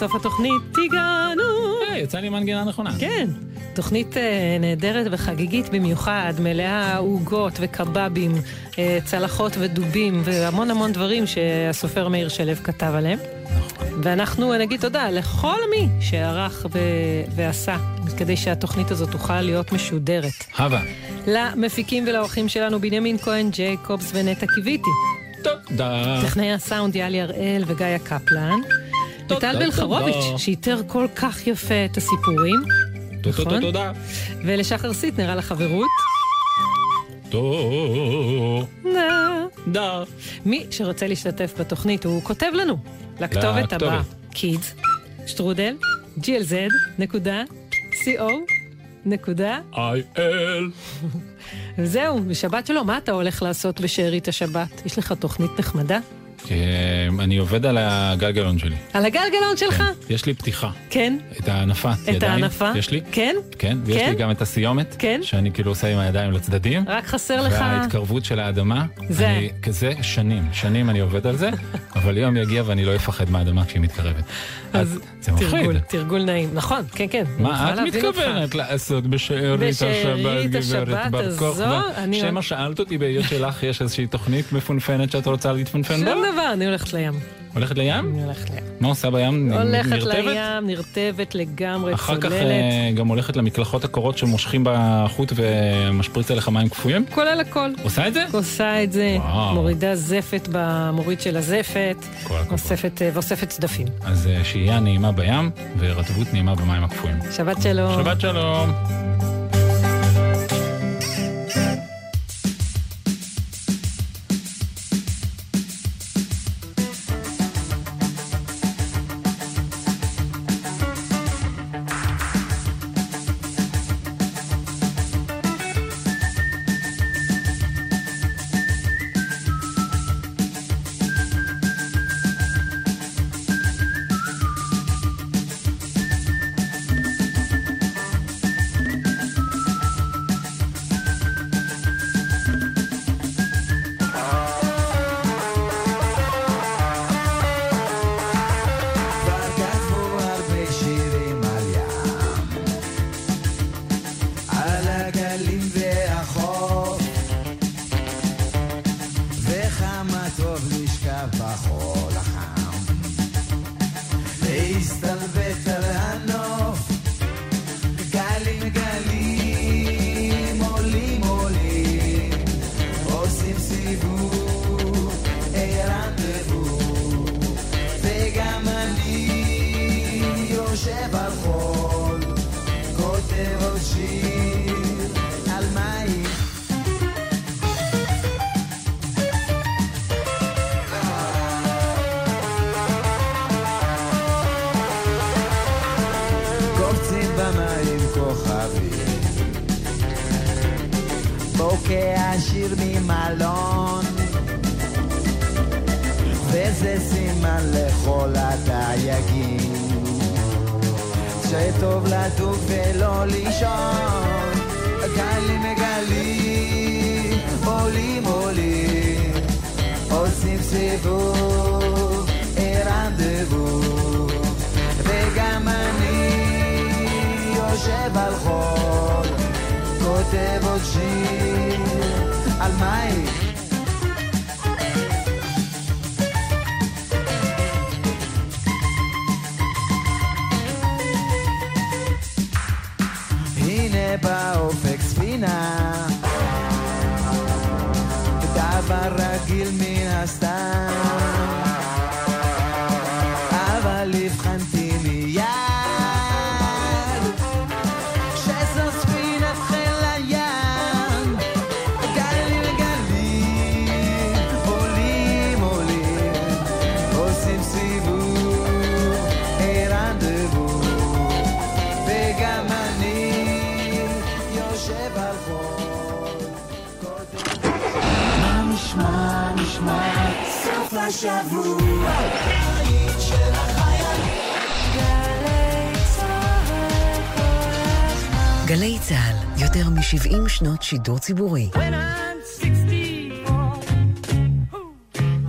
B: לסוף התוכנית הגענו.
E: יצא לי מנגינה נכונה.
B: כן. תוכנית אה, נהדרת וחגיגית במיוחד, מלאה עוגות וקבבים, אה, צלחות ודובים והמון המון דברים שהסופר מאיר שלו כתב עליהם. ואנחנו נגיד תודה לכל מי שערך ו- ועשה כדי שהתוכנית הזאת תוכל להיות משודרת.
E: הווה.
B: למפיקים ולאורחים שלנו בנימין כהן, ג'ייקובס ונטע קיוויתי.
E: תודה.
B: טכנאי הסאונד יאלי הראל וגיא קפלן.
E: תודה,
B: וטל בלחרוביץ',
E: תודה.
B: שאיתר כל כך יפה את הסיפורים.
E: תודה,
B: נכון?
E: תודה.
B: ולשחר סיטנר על החברות.
E: תודה.
B: דה. מי שרוצה להשתתף בתוכנית, הוא כותב לנו לכתובת. הבאה, kids, שטרודל, glz, נקודה, co, נקודה,
E: איי-אל.
B: וזהו, [laughs] בשבת שלום, מה אתה הולך לעשות בשארית השבת? יש לך תוכנית נחמדה?
E: אה, אני עובד על הגלגלון שלי.
B: על הגלגלון שלך?
E: יש לי פתיחה.
B: כן.
E: את ההנפה,
B: את
E: ידיים.
B: ההנפה?
E: יש לי.
B: כן?
E: כן, ויש
B: כן?
E: לי גם את הסיומת.
B: כן?
E: שאני כאילו עושה עם הידיים לצדדים.
B: רק חסר לך...
E: וההתקרבות של האדמה.
B: זה.
E: אני, כזה שנים, שנים אני עובד על זה, [laughs] אבל יום יגיע ואני לא אפחד מהאדמה כשהיא מתקרבת. אז זה מפחיד.
B: תרגול, תרגול נעים. נכון, כן, כן.
E: מה את. מתכוונת לעשות בשארית השבת, גברת בר כוכבא? שמא שאלת אותי בעיר שלך יש איזושהי תוכנית מפונפנת שאת רוצה להתפנפן בה?
B: דבר, אני הולכת לים.
E: הולכת לים?
B: אני הולכת לים.
E: מה עושה בים?
B: הולכת
E: נרטבת?
B: לים, נרטבת לגמרי,
E: אחר כך
B: צוללת.
E: אה, גם הולכת למקלחות הקורות שמושכים בחוט ומשפריץ עליך מים קפואים?
B: כולל הכל.
E: עושה את זה?
B: עושה את זה,
E: וואו.
B: מורידה זפת במוריד של הזפת,
E: כל הכבוד.
B: אוספת, אה, ואוספת צדפים.
E: אז אה, שהייה נעימה בים ורטבות נעימה במים הקפואים.
B: שבת שלום.
E: שבת שלום.
Q: יושב על חול כותב עוד שיר השבוע
R: גלי צה"ל, יותר מ-70 שנות שידור ציבורי.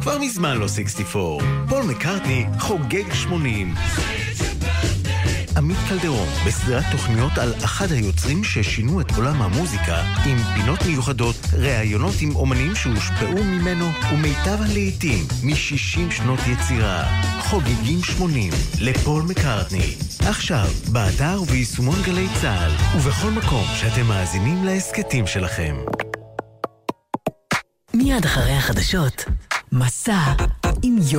Q: כבר
K: מזמן לא 64. פול מקארטני חוגג 80. קלדרון, בסדרת תוכניות על אחד היוצרים ששינו את עולם המוזיקה, עם פינות מיוחדות, ראיונות עם אומנים שהושפעו ממנו, ומיטב הלעיתים מ-60 שנות יצירה. חוגגים 80 לפול מקארטני. עכשיו, באתר וביישומון גלי צה"ל, ובכל מקום שאתם מאזינים להסכתים שלכם.
R: מיד אחרי החדשות, מסע עם יורם